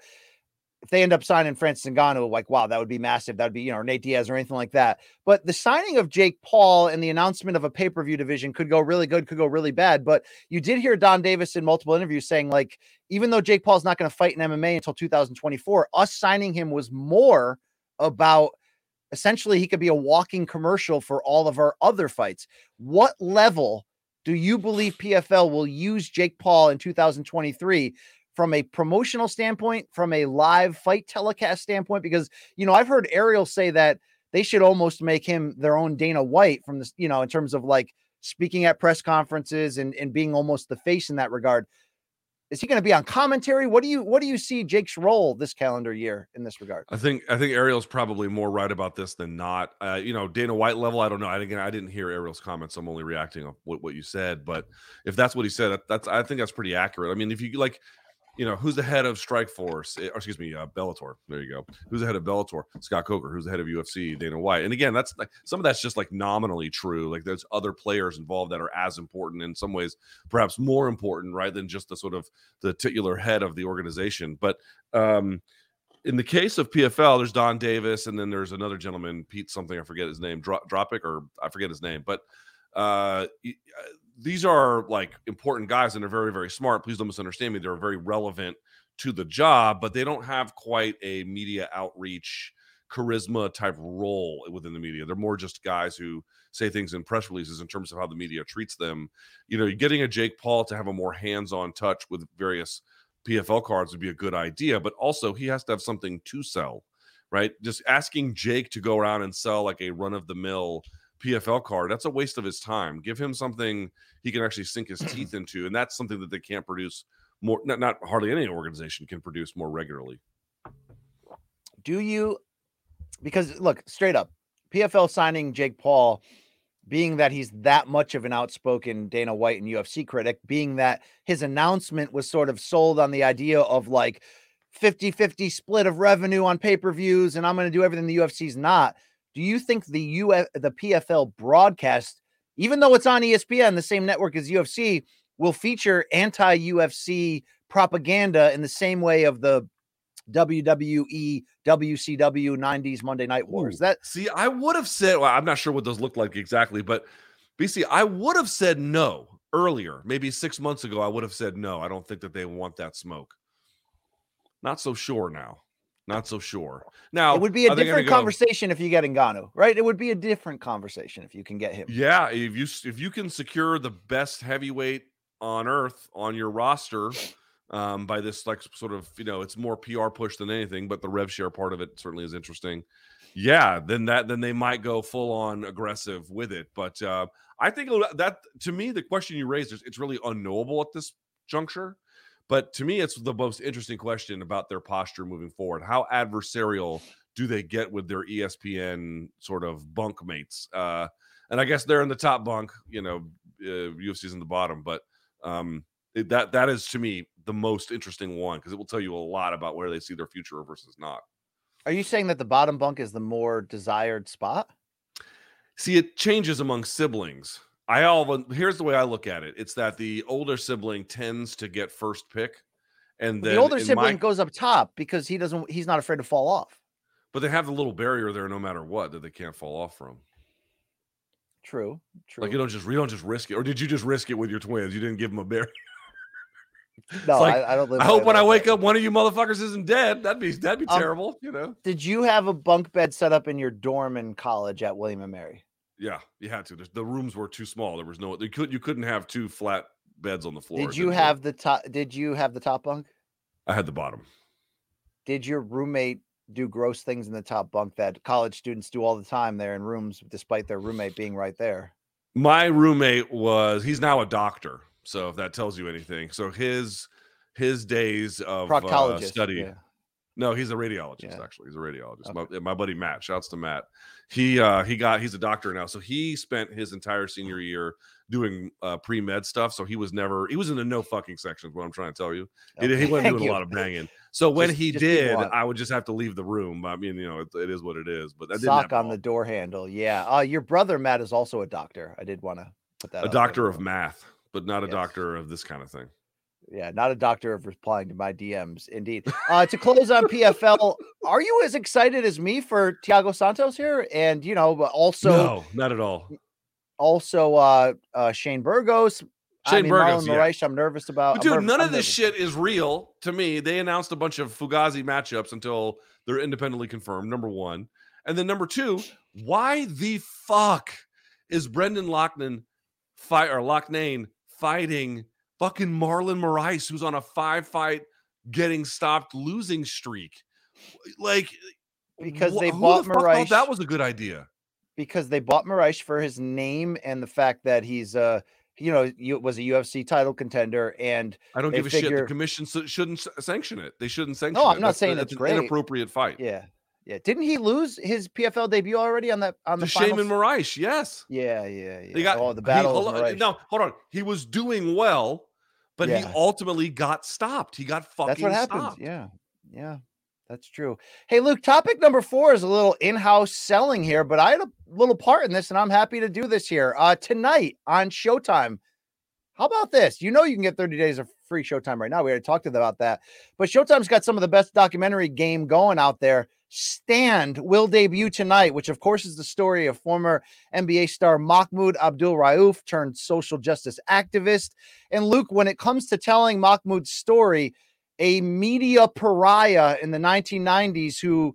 if they end up signing Francis Ngannou, like wow, that would be massive. That would be you know Nate Diaz or anything like that. But the signing of Jake Paul and the announcement of a pay per view division could go really good, could go really bad. But you did hear Donn Davis in multiple interviews saying like even though Jake Paul's not going to fight in MMA until 2024, us signing him was more about essentially he could be a walking commercial for all of our other fights. What level do you believe PFL will use Jake Paul in 2023 from a promotional standpoint, from a live fight telecast standpoint? Because, you know, I've heard Ariel say that they should almost make him their own Dana White from this, you know, in terms of like speaking at press conferences and, and being almost the face in that regard. Is he going to be on commentary? What do you what do you see Jake's role this calendar year in this regard? I think I think Ariel's probably more right about this than not. Uh, you know, Dana White level, I don't know. I again, I didn't hear Ariel's comments. I'm only reacting on what, what you said. But if that's what he said, that's I think that's pretty accurate. I mean, if you like, you know, who's the head of Strike Force? eh, excuse me, uh, Bellator. There you go. Who's the head of Bellator? Scott Coker. Who's the head of UFC? Dana White. And again, that's like some of that's just like nominally true. Like there's other players involved that are as important in some ways, perhaps more important, right, than just the sort of the titular head of the organization. But um in the case of PFL, there's Donn Davis, and then there's another gentleman, Pete something, I forget his name, Dro- Dropic, or I forget his name, but uh, uh, these are like important guys and they're very, very smart. Please don't misunderstand me. They're very relevant to the job, but they don't have quite a media outreach charisma type role within the media. They're more just guys who say things in press releases in terms of how the media treats them. You know, getting a Jake Paul to have a more hands-on touch with various PFL cards would be a good idea, but also he has to have something to sell, right? Just asking Jake to go around and sell like a run of the mill PFL card, that's a waste of his time. Give him something he can actually sink his teeth into, and that's something that they can't produce more. Not, not hardly any organization can produce more regularly. do you because look straight up pfl signing jake paul being that he's that much of an outspoken dana white and ufc critic being that his announcement was sort of sold on the idea of like 50-50 split of revenue on pay-per-views and i'm going to do everything the ufc's not do you think the uf the pfl broadcast even though it's on espn the same network as ufc will feature anti-ufc propaganda in the same way of the WWE, WCW 90s Monday Night Wars. Ooh. That See, I would have said, well, I'm not sure what those look like exactly, but BC, I would have said no earlier, maybe six months ago, I would have said no. I don't think that they want that smoke. Not so sure now. Not so sure. Now it would be a are they gonna different go- conversation if you get Ngannou, right? It would be a different conversation if you can get him. Yeah, if you if you can secure the best heavyweight on earth on your roster um, by this like sort of you know it's more PR push than anything, but the rev share part of it certainly is interesting. Yeah, then that then they might go full on aggressive with it. But uh, I think that to me the question you raised is it's really unknowable at this juncture. But to me, it's the most interesting question about their posture moving forward. How adversarial do they get with their ESPN sort of bunk mates? Uh, and I guess they're in the top bunk. You know, uh, UFC's in the bottom, but um, it, that that is to me the most interesting one because it will tell you a lot about where they see their future versus not. Are you saying that the bottom bunk is the more desired spot? See, it changes among siblings. I all here's the way I look at it. It's that the older sibling tends to get first pick, and then the older sibling my- goes up top because he doesn't. He's not afraid to fall off. but they have the little barrier there no matter what that they can't fall off from. True. True. Like you don't just you don't just risk it, or did you just risk it with your twins? You didn't give them a barrier. no, like, I, I don't live. I hope when I wake up, one of you motherfuckers isn't dead. That'd be that'd be Um, terrible, you know. Did you have a bunk bed set up in your dorm in college at William and Mary? Yeah, you had to. There's, the rooms were too small. There was no. You could you couldn't have two flat beds on the floor. Did you have the top? Did you have the top bunk? I had the bottom. Did your roommate do gross things in the top bunk that college students do all the time? They're in rooms despite their roommate being right there. My roommate was. He's now a doctor. So if that tells you anything, so his his days of uh, study. yeah. No, he's a radiologist. Yeah. Actually, he's a radiologist. My, my buddy Matt. Shouts to Matt. He uh he got he's a doctor now, so he spent his entire senior year doing uh, pre med stuff. So he was never he was in the no fucking section. Is what I'm trying to tell you. He, he wasn't doing you. a lot of banging. So when Just- he just did. I would just have to leave the room. I mean, you know, it, it is what it is. But didn't Sock on the door handle. Yeah. Uh, your brother Matt is also a doctor. I did want to put that. a out there doctor of math, but not a Yes. doctor of this kind of thing. Yeah, not a doctor of replying to my DMs. Indeed. Uh, to close on PFL, are you as excited as me for Thiago Santos here? And you know, but also no, not at all. also uh, uh, Shane Burgos. I Shane mean, Burgos, yeah. Moraes, I'm nervous about. But dude, nerv- none I'm of this nervous. shit is real to me. They announced a bunch of Fugazi matchups until they're independently confirmed. Number one, and then number two, why the fuck is Brendan Loughnane fight or Loughnane fighting fucking Marlon Moraes, who's on a five fight getting stopped losing streak? Like Because wh- they bought the Moraes- that was a good idea. because they bought Moraes for his name and the fact that he's uh you know you was a UFC title contender and I don't give a shit. The commission shouldn't sanction it. They shouldn't sanction. No, I'm not That's- saying that's it's an inappropriate fight. yeah yeah didn't he lose his PFL debut already on that on To the Shaman? Moraes, yes. Yeah, yeah, yeah. They got oh the he- battle. hold on, Moraes. no, hold on. He was doing well, but he ultimately got stopped. He got fucking That's what happens. stopped. Yeah, yeah, that's true. Hey, Luke, topic number four is a little in-house selling here, but I had a little part in this, and I'm happy to do this here. Uh, tonight on Showtime. How about this? You know, you can get 30 days of free Showtime right now. We already talked about that, but Showtime's got some of the best documentary game going out there. Stand will debut tonight, which of course is the story of former NBA star Mahmoud Abdul Rauf turned social justice activist. And Luke, when it comes to telling Mahmoud's story, a media pariah in the 1990s who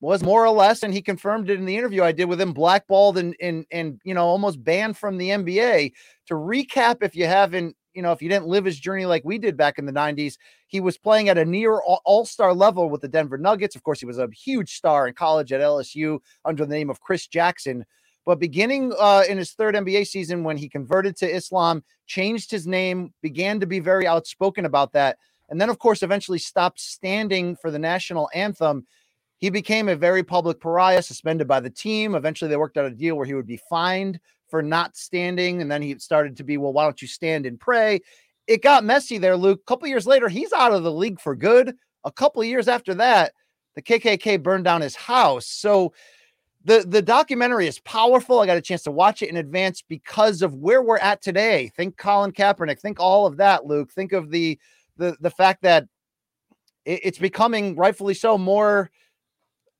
was more or less, and he confirmed it in the interview I did with him, blackballed and and and you know almost banned from the NBA. To recap, if you haven't, you know, if you didn't live his journey like we did back in the 90s, he was playing at a near all star level with the Denver Nuggets. Of course, he was a huge star in college at LSU under the name of Chris Jackson. But beginning uh, in his third NBA season, when he converted to Islam, changed his name, began to be very outspoken about that, and then, of course, eventually stopped standing for the national anthem. He became a very public pariah, suspended by the team. Eventually, they worked out a deal where he would be fined for not standing. And then he started to be, well, why don't you stand and pray? It got messy there, Luke. A couple years later, he's out of the league for good. A couple years after that, the KKK burned down his house. So the the documentary is powerful. I got a chance to watch it in advance because of where we're at today. Think Colin Kaepernick. Think all of that, Luke. Think of the the the fact that it- it's becoming rightfully so more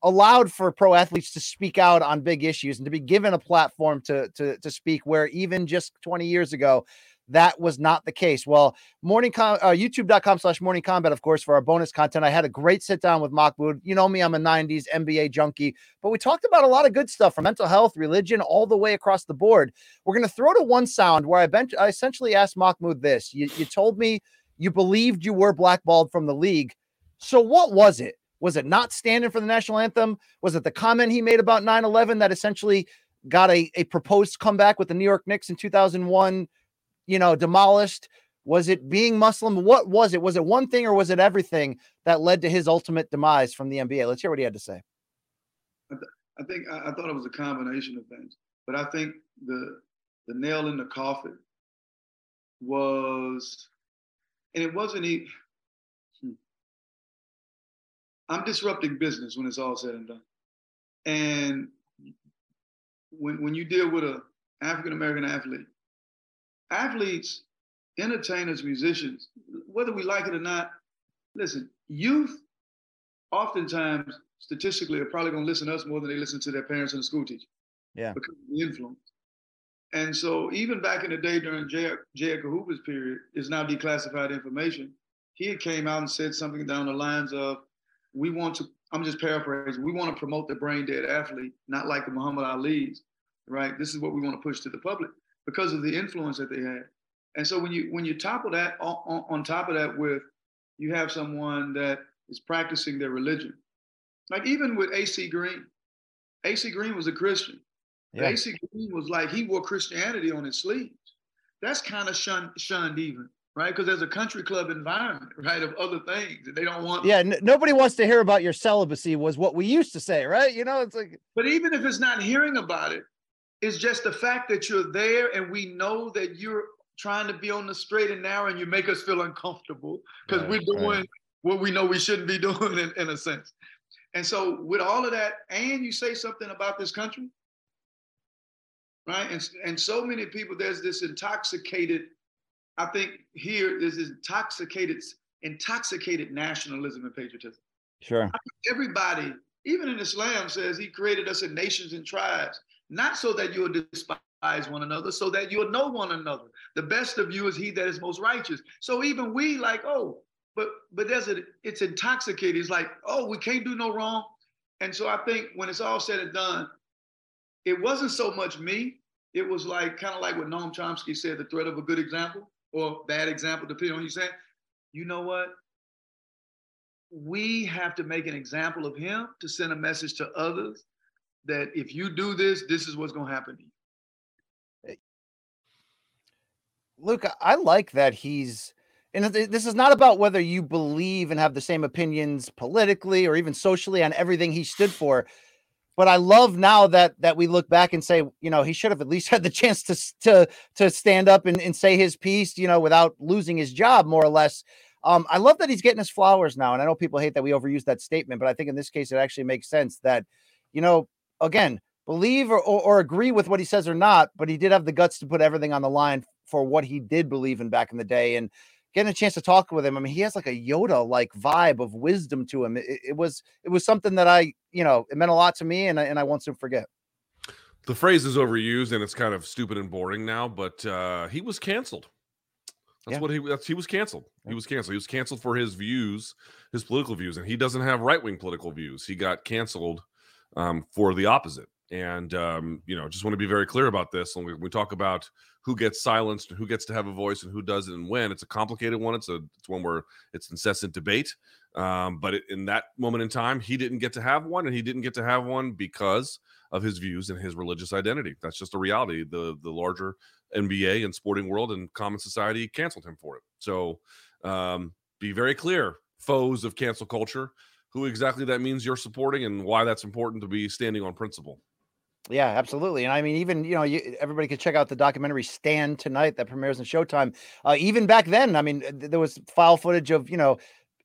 allowed for pro athletes to speak out on big issues and to be given a platform to to to speak where even just 20 years ago that was not the case. Well, morning com- uh, youtube.com slash morning combat, of course, for our bonus content. I had a great sit down with Mahmoud. You know me, I'm a 90s NBA junkie, but we talked about a lot of good stuff from mental health, religion, all the way across the board. We're going to throw to one sound where I, bent- I essentially asked Mahmoud this. You, you told me you believed you were blackballed from the league. So what was it? Was it not standing for the national anthem? Was it the comment he made about 9 11 that essentially got a, a proposed comeback with the New York Knicks in 2001, you know, demolished? Was it being Muslim? What was it? Was it one thing or was it everything that led to his ultimate demise from the NBA? Let's hear what he had to say. I, th- I think I, I, thought it was a combination of things, but I think the the nail in the coffin was, and it wasn't even. I'm disrupting business when it's all said and done, and when when you deal with a African American athlete, athletes, entertainers, musicians, whether we like it or not, listen, youth oftentimes statistically are probably going to listen to us more than they listen to their parents and the school teacher. Yeah. Because of the influence. And so even back in the day during J. J. Edgar Hoover's period, is now declassified information. He had came out and said something down the lines of, we want to, I'm just paraphrasing, we want to promote the brain dead athlete, not like the Muhammad Ali's, right? This is what we want to push to the public because of the influence that they had. And so when you when you topple that on, on top of that with you have someone that is practicing their religion, like even with AC Green, AC Green was a Christian. Yeah. AC Green was like he wore Christianity on his sleeves. That's kind of shunned, shunned even, right? Because there's a country club environment, right, of other things, and they don't want. Yeah, n- nobody wants to hear about your celibacy. Was what we used to say, right? You know, it's like. But even if it's not hearing about it, it's just the fact that you're there, and we know that you're trying to be on the straight and narrow, and you make us feel uncomfortable because right, we're doing right. what we know we shouldn't be doing in, in a sense. And so, with all of that, and you say something about this country, right? And, and so many people, there's this intoxicated, I think here, there's this intoxicated, intoxicated nationalism and patriotism. Sure. everybody, even in Islam, says he created us in nations and tribes, not so that you'll despise one another, so that you'll know one another. The best of you is he that is most righteous. So even we like, oh, but but there's a it's intoxicated. It's like, oh, we can't do no wrong. And so I think when it's all said and done, it wasn't so much me. It was like kind of like what Noam Chomsky said, the threat of a good example or bad example, depending on you say, You know what? We have to make an example of him to send a message to others that if you do this, this is what's going to happen to you. Luke, I like that he's and this is not about whether you believe and have the same opinions politically or even socially on everything he stood for but I love now that that we look back and say, you know, he should have at least had the chance to to to stand up and, and say his piece, you know, without losing his job, more or less. Um, I love that he's getting his flowers now, and I know people hate that we overuse that statement, but I think in this case it actually makes sense that, you know, again, believe or, or, or agree with what he says or not, but he did have the guts to put everything on the line for what he did believe in back in the day, and getting a chance to talk with him. I mean, he has like a Yoda like vibe of wisdom to him. It, it, was it was something that I, you know, it meant a lot to me, and I, and I won't soon forget. The phrase is overused and it's kind of stupid and boring now, but uh, he was canceled. That's yeah. what he that's he was canceled. He was canceled. He was canceled for his views, his political views, and he doesn't have right wing political views. He got canceled um, for the opposite. And um, you know, just want to be very clear about this. When we, we, talk about who gets silenced and who gets to have a voice and who doesn't and when, it's a complicated one. It's a it's one where it's incessant debate. Um, but it, in that moment in time, he didn't get to have one, and he didn't get to have one because of his views and his religious identity. That's just a reality. The the larger NBA and sporting world and common society canceled him for it. So um, be very clear, foes of cancel culture, who exactly that means you're supporting and why that's important to be standing on principle. Yeah, absolutely. And I mean, even you know, you, everybody could check out the documentary "Stand" tonight that premieres on Showtime. Uh, even back then, I mean, th- there was file footage of you know,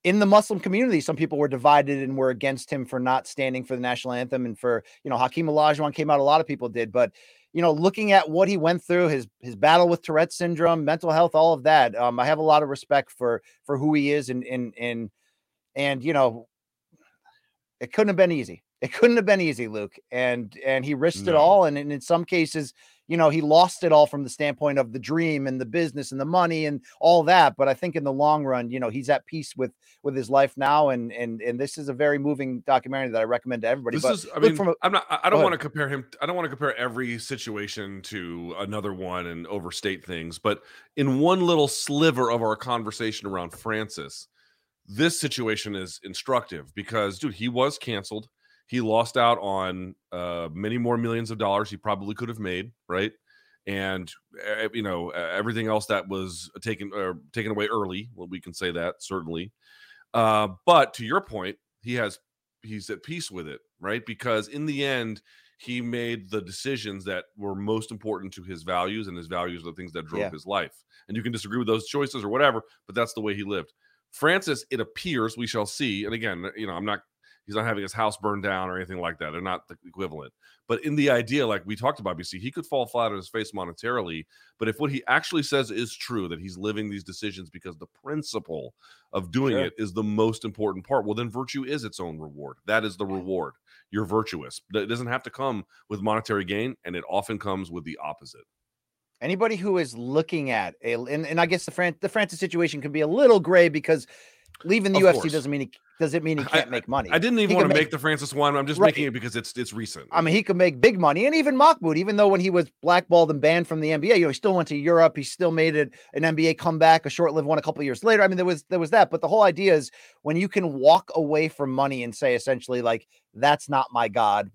in the Muslim community, some people were divided and were against him for not standing for the national anthem, and for you know, Hakeem Olajuwon came out. A lot of people did, but you know, looking at what he went through, his his battle with Tourette syndrome, mental health, all of that, um, I have a lot of respect for for who he is, and and and and you know, it couldn't have been easy It couldn't have been easy, Luke. And and he risked it all. And, and in some cases, you know, he lost it all from the standpoint of the dream and the business and the money and all that. But I think in the long run, you know, he's at peace with with his life now. And and and this is a very moving documentary that I recommend to everybody. This but is, I mean, from a- I'm not, I don't want to compare him. I don't want to compare every situation to another one and overstate things. But in one little sliver of our conversation around Francis, this situation is instructive because, dude, he was canceled. He lost out on uh, many more millions of dollars he probably could have made, right? And uh, you know uh, everything else that was taken or taken away early. Well, we can say that certainly. Uh, but to your point, he has he's at peace with it, right? Because in the end, he made the decisions that were most important to his values, and his values are the things that drove Yeah. his life. And you can disagree with those choices or whatever, but that's the way he lived. Francis, it appears we shall see. And again, you know, I'm not he's not having his house burned down or anything like that. They're not the equivalent. But in the idea, like we talked about, BC, he could fall flat on his face monetarily. But if what he actually says is true, that he's living these decisions because the principle of doing Sure. it is the most important part, well, then virtue is its own reward. That is the reward. You're virtuous. It doesn't have to come with monetary gain, and it often comes with the opposite. anybody who is looking at a and, and I guess the Fran the Francis situation can be a little gray because leaving the Of UFC course. doesn't mean he doesn't mean he can't make money. I didn't even He want to make, the Francis one. I'm just Right. making it because it's it's recent. I mean, he could make big money, and even Mahmoud, even though when he was blackballed and banned from the NBA, you know, he still went to Europe. He still made it an NBA comeback, a short-lived one a couple years later. I mean, there was there was that, but the whole idea is when you can walk away from money and say essentially like that's not my god,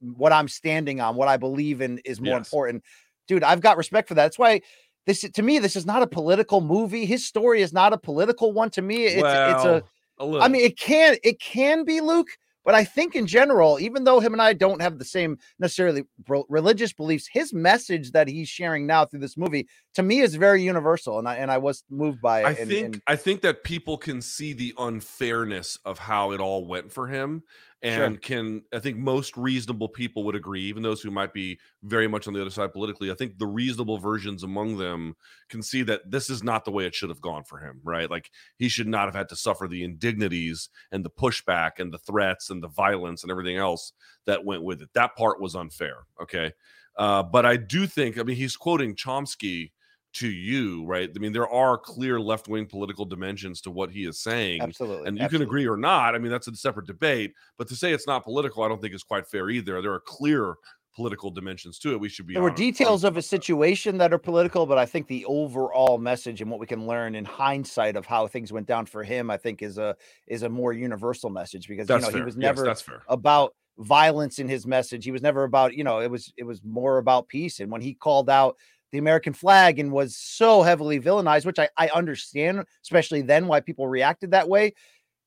what I'm standing on, what I believe in is more Yes. important. Dude, I've got respect for that. That's why this to me this is not a political movie. His story is not a political one to me. It's it's a Well, a little. I mean, it can it can be Luke, but I think in general, even though him and I don't have the same necessarily religious beliefs, his message that he's sharing now through this movie to me is very universal, and I and I was moved by it. I and- think and- I think that people can see the unfairness of how it all went for him, Sure. and can I think most reasonable people would agree, even those who might be very much on the other side politically. I think the reasonable versions among them can see that this is not the way it should have gone for him, right? Like he should not have had to suffer the indignities and the pushback and the threats and the violence and everything else that went with it. That part was unfair. Okay. Uh, but I do think, I mean, he's quoting Chomsky to you, right? I mean, there are clear left wing political dimensions to what he is saying. absolutely, And you can agree or not. I mean, that's a separate debate. But to say it's not political, I don't think is quite fair either. There are clear political dimensions to it. We should be. There were details of a situation that are political, but I think the overall message and what we can learn in hindsight of how things went down for him, I think, is a is a more universal message because That's you know fair. he was Yes, never fair. about violence in his message. He was never about, you know, it was it was more about peace. And when he called out the American flag and was so heavily villainized, which I, I understand, especially then why people reacted that way.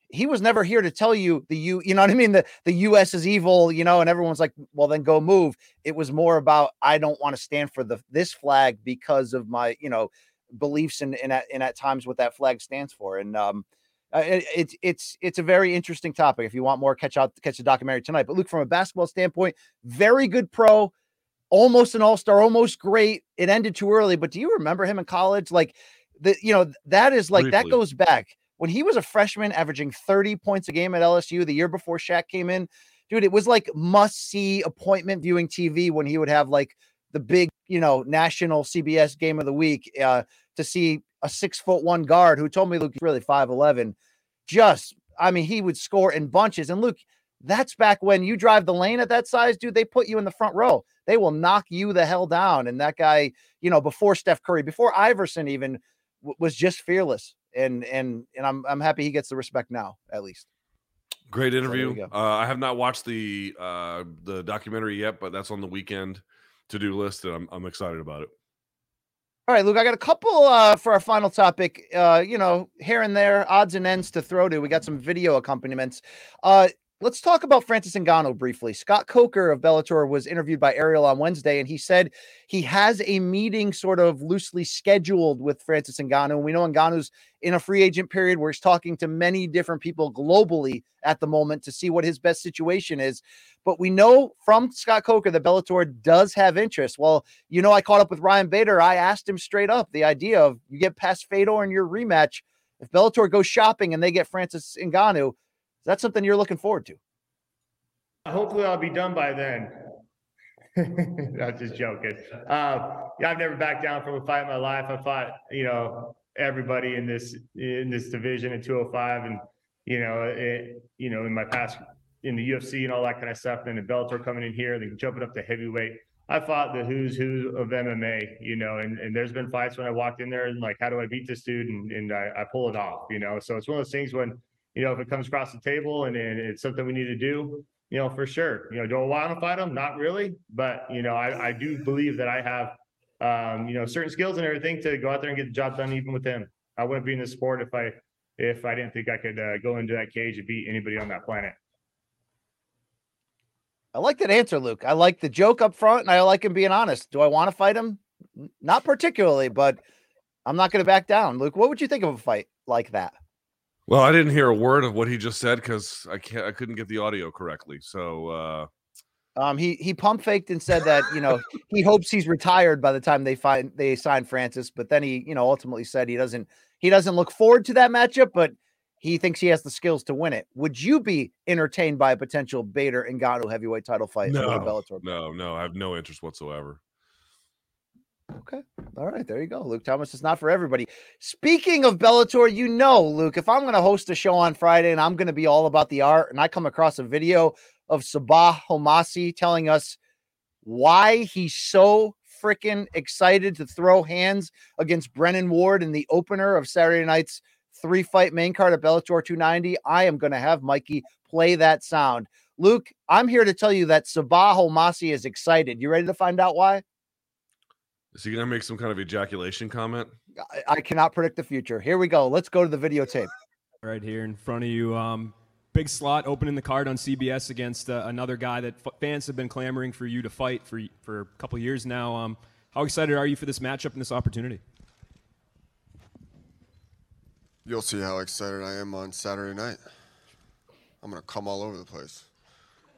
He was never here to tell you the you, you know what I mean? The the US is evil, you know, and everyone's like, well, then go move. It was more about I don't want to stand for the this flag because of my, you know, beliefs and and at, and at times what that flag stands for. And um uh, it, it's it's it's a very interesting topic. If you want more, catch out catch the documentary tonight. But look, from a basketball standpoint, very good pro, almost an all star, almost great. It ended too early, but do you remember him in college? Like the you know that is like that goes back when he was a freshman, averaging thirty points a game at LSU the year before Shaq came in. Dude, it was like must see appointment viewing TV when he would have like the big you know national CBS game of the week uh, to see a six foot one guard who told me Luke really five eleven. Just I mean he would score in bunches and Luke. That's back when you drive the lane at that size, dude. They put you in the front row. They will knock you the hell down. And that guy, you know, before Steph Curry, before Iverson even w- was just fearless. And and and I'm I'm happy he gets the respect now, at least. Great interview. go. uh, I have not watched the uh, the documentary yet, but that's on the weekend to do list, and I'm I'm excited about it. All right, Luke, I got a couple uh, for our final topic. Uh, you know, here and there, odds and ends to throw to. We got some video accompaniments. Uh, let's talk about Francis Ngannou briefly. Scott Coker of Bellator was interviewed by Ariel on Wednesday, and he said he has a meeting sort of loosely scheduled with Francis Ngannou. And we know Ngannou's in a free agent period where he's talking to many different people globally at the moment to see what his best situation is. But we know from Scott Coker that Bellator does have interest. Well, you know, I caught up with Ryan Bader. I asked him straight up the idea of you get past Fedor in your rematch. If Bellator goes shopping and they get Francis Ngannou, that something you're looking forward to? Hopefully, I'll be done by then. I'm just joking. Uh, yeah, I've never backed down from a fight in my life. I fought, you know, everybody in this in this division at 205, and you know, it, you know, in my past in the UFC and all that kind of stuff. And then the Bellator coming in here, then jumping up to heavyweight. I fought the who's who of MMA, you know, and, and there's been fights when I walked in there and like, how do I beat this dude? And, and I, I pull it off, you know. So it's one of those things when, you know, if it comes across the table and, and it's something we need to do, you know, for sure. You know, do I want to fight him? Not really, but you know, I, I do believe that I have um, you know, certain skills and everything to go out there and get the job done even with him. I wouldn't be in the sport if I if I didn't think I could uh, go into that cage and beat anybody on that planet. I like that answer, Luke. I like the joke up front, and I like him being honest. Do I want to fight him? Not particularly, but I'm not going to back down. Luke, what would you think of a fight like that? Well, I didn't hear a word of what he just said because I can't. I couldn't get the audio correctly. So, uh, um, he he pump faked and said that you know he hopes he's retired by the time they find they sign Francis, but then he you know ultimately said he doesn't he doesn't look forward to that matchup, but he thinks he has the skills to win it. Would you be entertained by a potential Bader and Ngannou heavyweight title fight? No, Bellator? no, no. I have no interest whatsoever. Okay. All right. There you go. Luke Thomas is not for everybody. Speaking of Bellator, you know, Luke, if I'm going to host a show on Friday and I'm going to be all about the art and I come across a video of Sabah Homasi telling us why he's so freaking excited to throw hands against Brennan Ward in the opener of Saturday night's three fight main card at Bellator 290. I am going to have Mikey play that sound. Luke, I'm here to tell you that Sabah Homasi is excited. You ready to find out why? Is he going to make some kind of ejaculation comment? I, I, cannot predict the future. Here we go. Let's go to the videotape. Right here in front of you. Um, big slot opening the card on CBS against uh, another guy that f- fans have been clamoring for you to fight for for a couple years now. Um, how excited are you for this matchup and this opportunity? You'll see how excited I am on Saturday night. I'm gonna come all over the place.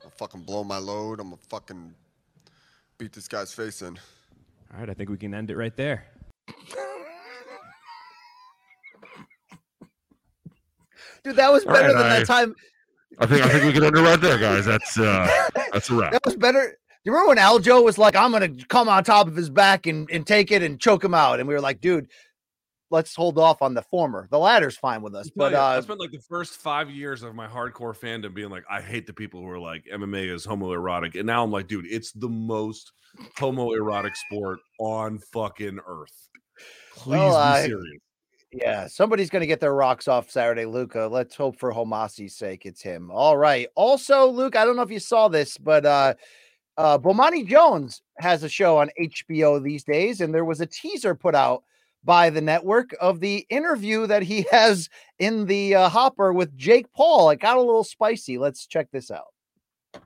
I'll fucking blow my load. I'm gonna fucking beat this guy's face in. All right, I think we can end it right there. Dude, that was better right, than I, that time. I think I think we can end it right there, guys. That's uh that's a wrap. That was better. You remember when Aljo was like, I'm gonna come on top of his back and, and take it and choke him out? And we were like, dude, let's hold off on the former. The latter's fine with us. But you, uh, I spent like the first five years of my hardcore fandom being like, I hate the people who are like MMA is homoerotic, and now I'm like, dude, it's the most homoerotic sport on fucking earth. Please well, be serious. Yeah, somebody's going to get their rocks off Saturday, Luca. Let's hope for Homasi's sake it's him. All right. Also, Luke, I don't know if you saw this, but uh uh Bomani Jones has a show on HBO these days, and there was a teaser put out by the network of the interview that he has in the uh, hopper with Jake Paul. It got a little spicy. Let's check this out.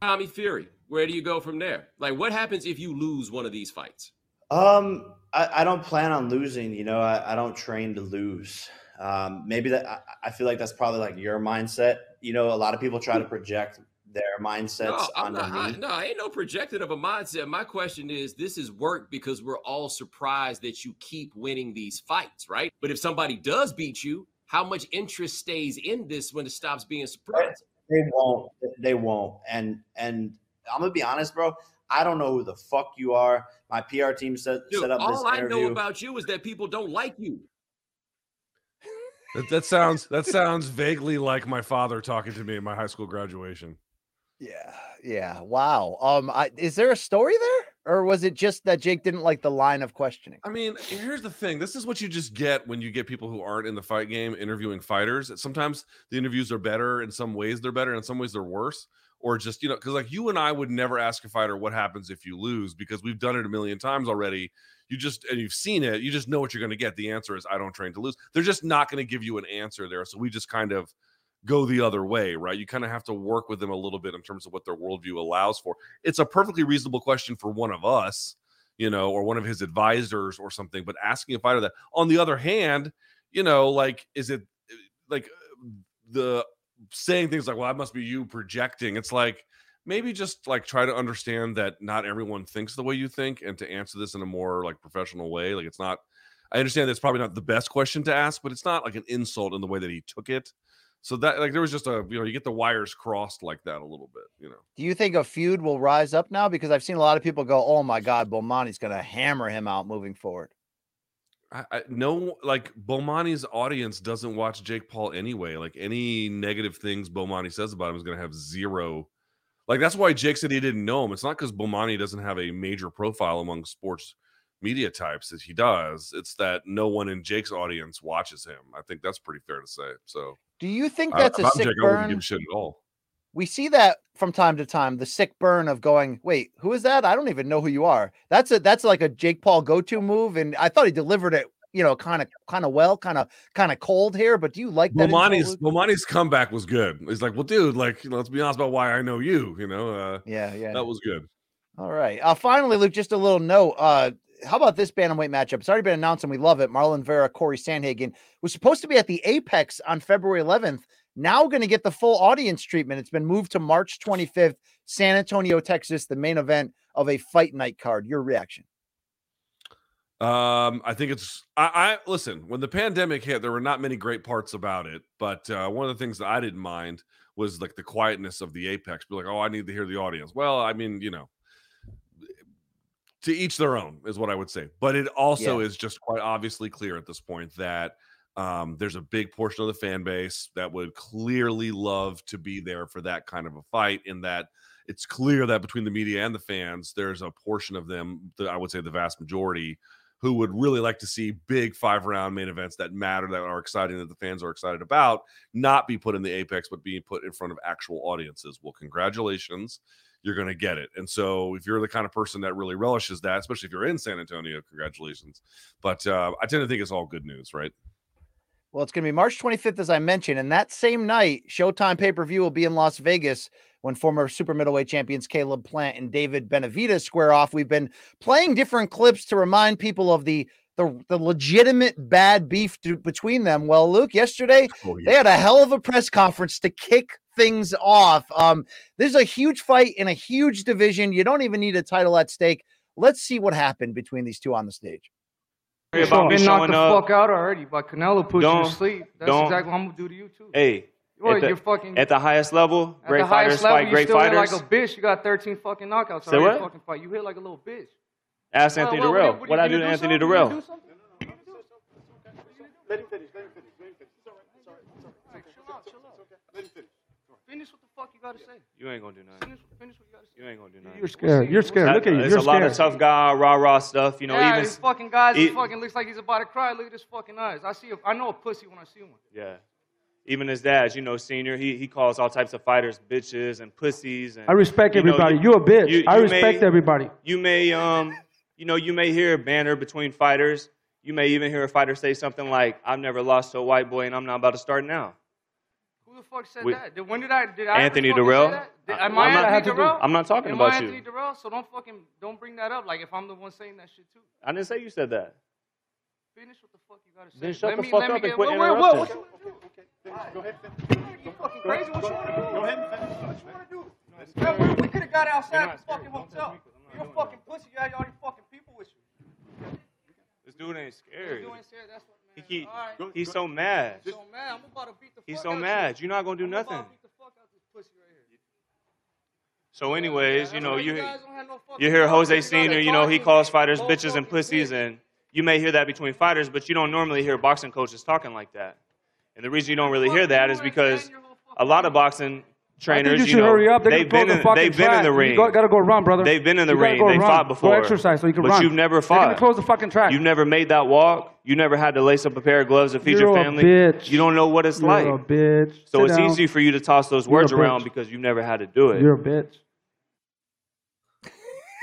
Tommy Fury, where do you go from there? Like, what happens if you lose one of these fights? Um, I, I don't plan on losing. You know, I, I don't train to lose. Um, maybe that I, I feel like that's probably like your mindset. You know, a lot of people try to project their mindsets no, I'm not, I, no, I ain't no projected of a mindset. My question is, this is work because we're all surprised that you keep winning these fights, right? But if somebody does beat you, how much interest stays in this when it stops being surprised? They won't. They won't. And and I'm gonna be honest, bro. I don't know who the fuck you are. My PR team set, Dude, set up all I know about you is that people don't like you. That, that sounds that sounds vaguely like my father talking to me at my high school graduation. Yeah, yeah. Wow. Um, I, is there a story there, or was it just that Jake didn't like the line of questioning? I mean, here's the thing. This is what you just get when you get people who aren't in the fight game interviewing fighters. Sometimes the interviews are better. In some ways, they're better. In some ways, they're worse. Or just you know, because like you and I would never ask a fighter what happens if you lose because we've done it a million times already. You just and you've seen it. You just know what you're going to get. The answer is I don't train to lose. They're just not going to give you an answer there. So we just kind of go the other way, right? You kind of have to work with them a little bit in terms of what their worldview allows for. It's a perfectly reasonable question for one of us, you know, or one of his advisors or something, but asking a fighter that. On the other hand, you know, like, is it eh, like the saying things like, well, that must be you projecting? It's like, maybe just like try to understand that not everyone thinks the way you think and to answer this in a more like professional way. Like, it's not. I understand that's probably not the best question to ask, but it's not like an insult in the way that he took it. So that like there was just a you know you get the wires crossed like that a little bit, you know. Do you think a feud will rise up now? Because I've seen a lot of people go, "Oh my God, Bomani's going to hammer him out moving forward." I, I no like Bomani's audience doesn't watch Jake Paul anyway. Like any negative things Bomani says about him is going to have zero. Like that's why Jake said he didn't know him. It's not because Bomani doesn't have a major profile among sports media types as he does. It's that no one in Jake's audience watches him. I think that's pretty fair to say. So, do you think that's if a I'm sick Jake, I wouldn't burn? give shit at all. We see that from time to time, the sick burn of going, wait, who is that? I don't even know who you are. That's a that's like a Jake Paul go-to move. And I thought he delivered it, you know, kind of kind of well, kind of kind of cold here. But do you like that? Bomani's Bomani's comeback was good. He's like, well, dude, like, you know, let's be honest about why I know you. You know, uh, Yeah, yeah. that was good. All right. Uh, finally, Luke, just a little note. Uh, how about this bantamweight matchup? It's already been announced and we love it. Marlon Vera, Corey Sandhagen was supposed to be at the Apex on February 11th. Now going to get the full audience treatment. It's been moved to March 25th, San Antonio, Texas, the main event of a fight night card. Your reaction? Um, I think it's I, I listen when the pandemic hit, there were not many great parts about it, but uh, one of the things that I didn't mind was like the quietness of the apex. Be like, oh, I need to hear the audience. Well, I mean, you know, to each their own is what I would say. But it also Yeah. is just quite obviously clear at this point that um, there's a big portion of the fan base that would clearly love to be there for that kind of a fight. In that it's clear that between the media and the fans, there's a portion of them, that I would say the vast majority, who would really like to see big five round main events that matter, that are exciting, that the fans are excited about, not be put in the apex, but being put in front of actual audiences. Well, congratulations. You're going to get it. And so, if you're the kind of person that really relishes that, especially if you're in San Antonio, congratulations. But uh, I tend to think it's all good news, right? Well, it's going to be March 25th, as I mentioned. And that same night, Showtime pay per view will be in Las Vegas when former super middleweight champions Caleb Plant and David Benavidez square off. We've been playing different clips to remind people of the the, the legitimate bad beef to, between them. Well, Luke, yesterday they had a hell of a press conference to kick things off. Um, this is a huge fight in a huge division. You don't even need a title at stake. Let's see what happened between these two on the stage. Worry about been knocked the up. fuck out already, but Canelo put you Don't- to sleep. That's don't- exactly what I'm gonna do to you too. Hey, You're- at, the, you're fucking- at the highest level, great highest fighters level, fight you great still hit fighters. like a bitch. You got 13 fucking knockouts. Say already, what? Fucking fight. You hit like a little bitch. Ask Well, Anthony well, what Dirrell. do you- What I do to gonna Anthony something? You Dirrell? do something? Let him finish. Let him finish. Let him finish. It's all right. It's all right. It's all right. It's okay. Chill out, chill out. Let him finish. Finish what the fuck you gotta say. You ain't gonna do nothing. Finish, finish what you gotta say. You ain't gonna do nothing. You're scared. You're scared. Look at you. There's You're a lot of tough guy, rah rah stuff. You know, yeah, even this fucking guy e- fucking looks like he's about to cry. Look at his fucking eyes. I see. A, I know a pussy when I see one. yeah. Even his dad, you know, senior, he he calls all types of fighters bitches and pussies. And I respect you know, everybody. You, are a bitch. you- I respect may- everybody. You may um, you know, you may hear a banter between fighters. You may even hear a fighter say something like, "I've never lost to a white boy, and I'm not about to start now." Who the fuck said We- that? Did, when did I? Did I Anthony ever Dirrell? Did, I- am I I'm not- Anthony Dirrell? I'm not talking Am about I you. Anthony Dirrell? So don't fucking don't bring that up. Like if I'm the one saying that shit too. I didn't say you said that. Finish what the fuck you gotta say. Then shut let the me, fuck up and get, quit wait, wait, what, what interrupting. you wanna do? Okay. Go ahead finish. You fucking crazy? What you wanna do? Go ahead and finish. What you wanna do? Man, we, we could have got outside the fucking hotel. You're a fucking pussy. You had all these fucking people with you. This dude ain't scary. You ain't scared. That's what. He All right. he's so mad. So mad. I'm about to beat the He's so mad. You. You're not gonna do I'm nothing. to beat the fuck out this pussy right. So, anyways, you know, you you guys don't have no you hear. Jose Senior. You know, he calls fighters bitches and pussies, and you may hear that between fighters, but you don't normally hear boxing coaches talking like that. And the reason you don't really hear that is because a lot of boxing trainers, I think you should know, hurry up. They're they've been in, the fucking they've been in track. the You ring. go- gotta go run, brother. They've been in the You ring. go They run. fought before. Go before. exercise so you can but run. you've never They're gonna fought. close the fucking track. You've never made that walk. You never had to lace up a pair of gloves to feed You're your a family. bitch. You don't know what it's You're like. a bitch. So Sit it's down. easy for you to toss those words around because you've never had to do it. You're a bitch.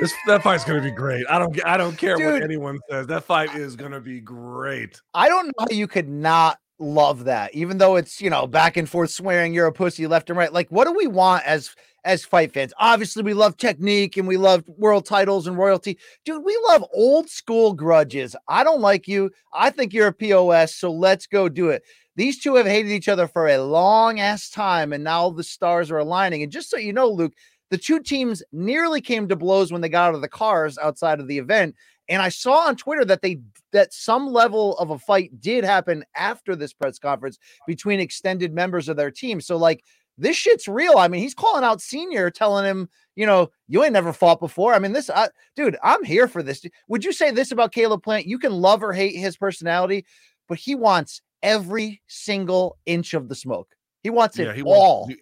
This that fight's gonna be great. I don't I don't care what anyone says. That fight is gonna be great. I don't know how you could not love that, even though it's you know back and forth swearing you're a pussy left and right. Like, what do we want as as fight fans? Obviously, we love technique and we love world titles and royalty. Dude, we love old school grudges. I don't like you. I think you're a POS, so let's go do it. These two have hated each other for a long ass time, and now the stars are aligning. And just so you know, Luke, the two teams nearly came to blows when they got out of the cars outside of the event. And I saw on Twitter that they that some level of a fight did happen after this press conference between extended members of their team. So like this shit's real. I mean, he's calling out senior, telling him, you know, you ain't never fought before. I mean, this, I, dude, I'm here for this. Would you say this about Caleb Plant? You can love or hate his personality, but he wants every single inch of the smoke. He wants it he all. Wants,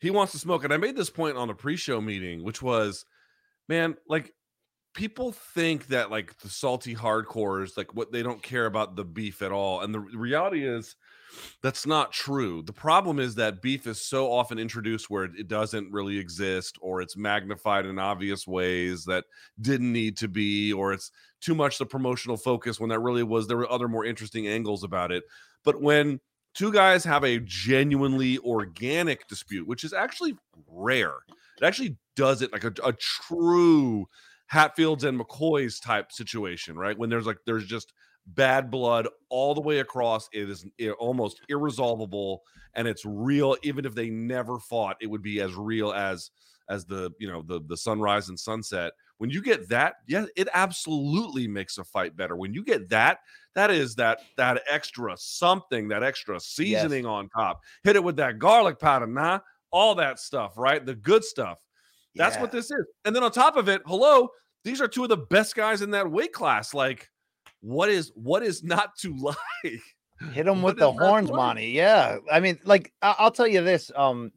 he, he wants to smoke. And I made this point on a pre-show meeting, which was, man, like people think that like the salty hardcore is like what they don't care about the beef at all. And the reality is that's not true. The problem is that beef is so often introduced where it doesn't really exist, or it's magnified in obvious ways that didn't need to be, or it's too much the promotional focus when that really was there were other more interesting angles about it. But when two guys have a genuinely organic dispute, which is actually rare, it actually does it like a, a true Hatfields and McCoys type situation, right? When there's like there's just bad blood all the way across. It is almost irresolvable, and it's real. Even if they never fought, it would be as real as as the you know the the sunrise and sunset. When you get that, yeah, it absolutely makes a fight better. When you get that, that is that that extra something, that extra seasoning yes. on top. Hit it with that garlic powder, nah, all that stuff, right? The good stuff. That's yeah. what this is. And then on top of it, hello, these are two of the best guys in that weight class. Like, what is what is not to like? Hit them with the horns, Monty. Yeah, I mean, like I- will tell you this. Um,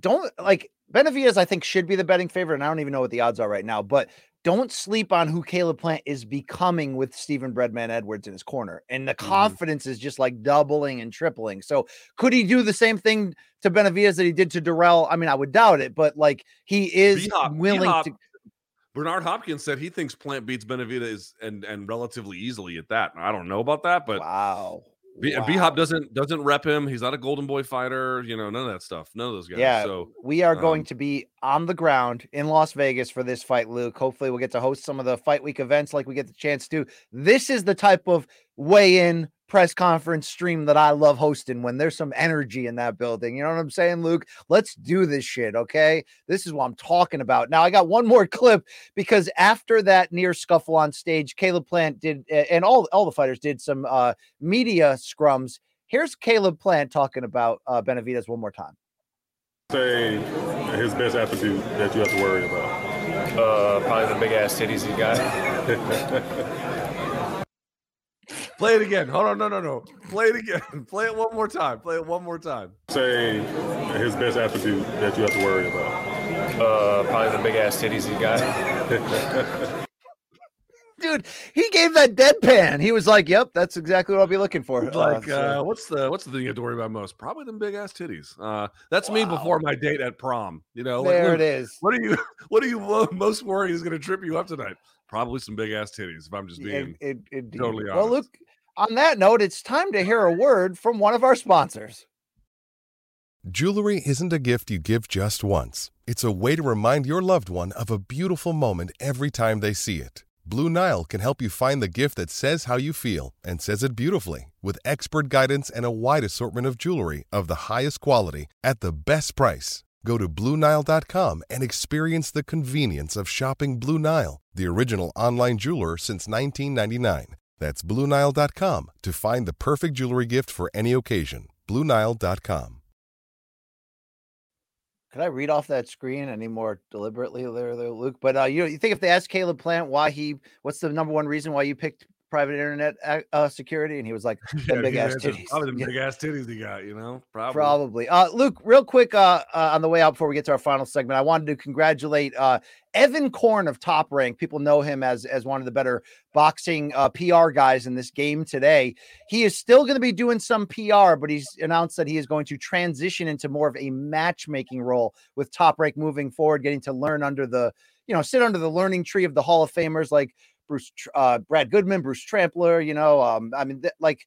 don't like Benavidez. I think should be the betting favorite, and I don't even know what the odds are right now. But don't sleep on who Caleb Plant is becoming with Stephen Breadman Edwards in his corner, and the mm-hmm. confidence is just like doubling and tripling. So could he do the same thing to Benavidez that he did to Dirrell? I mean, I would doubt it, but like he is B-hop, willing B-hop. to Bernard Hopkins said he thinks Plant beats Benavidez and and relatively easily at that. I don't know about that, but wow. B, wow. Hop doesn't doesn't rep him. He's not a Golden Boy fighter. You know, none of that stuff. None of those guys. Yeah. So we are um, going to be on the ground in Las Vegas for this fight, Luke. Hopefully, we'll get to host some of the fight week events like we get the chance to. This is the type of weigh in press conference stream that I love hosting when there's some energy in that building. You know what I'm saying, Luke? Let's do this shit, okay? This is what I'm talking about. Now, I got one more clip because after that near scuffle on stage, Caleb Plant did, and all, all the fighters did some uh, media scrums. Here's Caleb Plant talking about uh, Benavidez one more time. Say his best attribute that you have to worry about. Uh, probably the big ass titties he got. Play it again. Hold on. No, no, no. Play it again. Play it one more time. Play it one more time. Say his best attribute that you have to worry about. Uh, probably the big ass titties he got. Dude, he gave that deadpan. He was like, "Yep, that's exactly what I'll be looking for." Like, uh, so. uh, what's the what's the thing you have to worry about most? Probably them big ass titties. Uh, that's wow. me before my date at prom. You know, there like, it is. What are you What are you most worried is going to trip you up tonight? Probably some big ass titties. If I'm just being it, it, it, totally honest. Well, look, on that note, it's time to hear a word from one of our sponsors. Jewelry isn't a gift you give just once, it's a way to remind your loved one of a beautiful moment every time they see it. Blue Nile can help you find the gift that says how you feel and says it beautifully with expert guidance and a wide assortment of jewelry of the highest quality at the best price. Go to BlueNile.com and experience the convenience of shopping Blue Nile, the original online jeweler since 1999. That's BlueNile.com to find the perfect jewelry gift for any occasion. BlueNile.com. Could I read off that screen any more deliberately there, there Luke? But uh, you know, you think if they asked Caleb Plant why he, what's the number one reason why you picked private internet uh, uh, security, and he was like, "The big ass titties." Probably the big ass titties he got, you know. Probably. Probably. Uh, Luke, real quick, uh, uh, on the way out before we get to our final segment, I wanted to congratulate uh, Evan Korn of Top Rank. People know him as as one of the better boxing uh, PR guys in this game today. He is still going to be doing some PR, but he's announced that he is going to transition into more of a matchmaking role with Top Rank moving forward, getting to learn under the you know sit under the learning tree of the Hall of Famers like Bruce, uh, Brad Goodman, Bruce Trampler. You know, um, I mean, th- like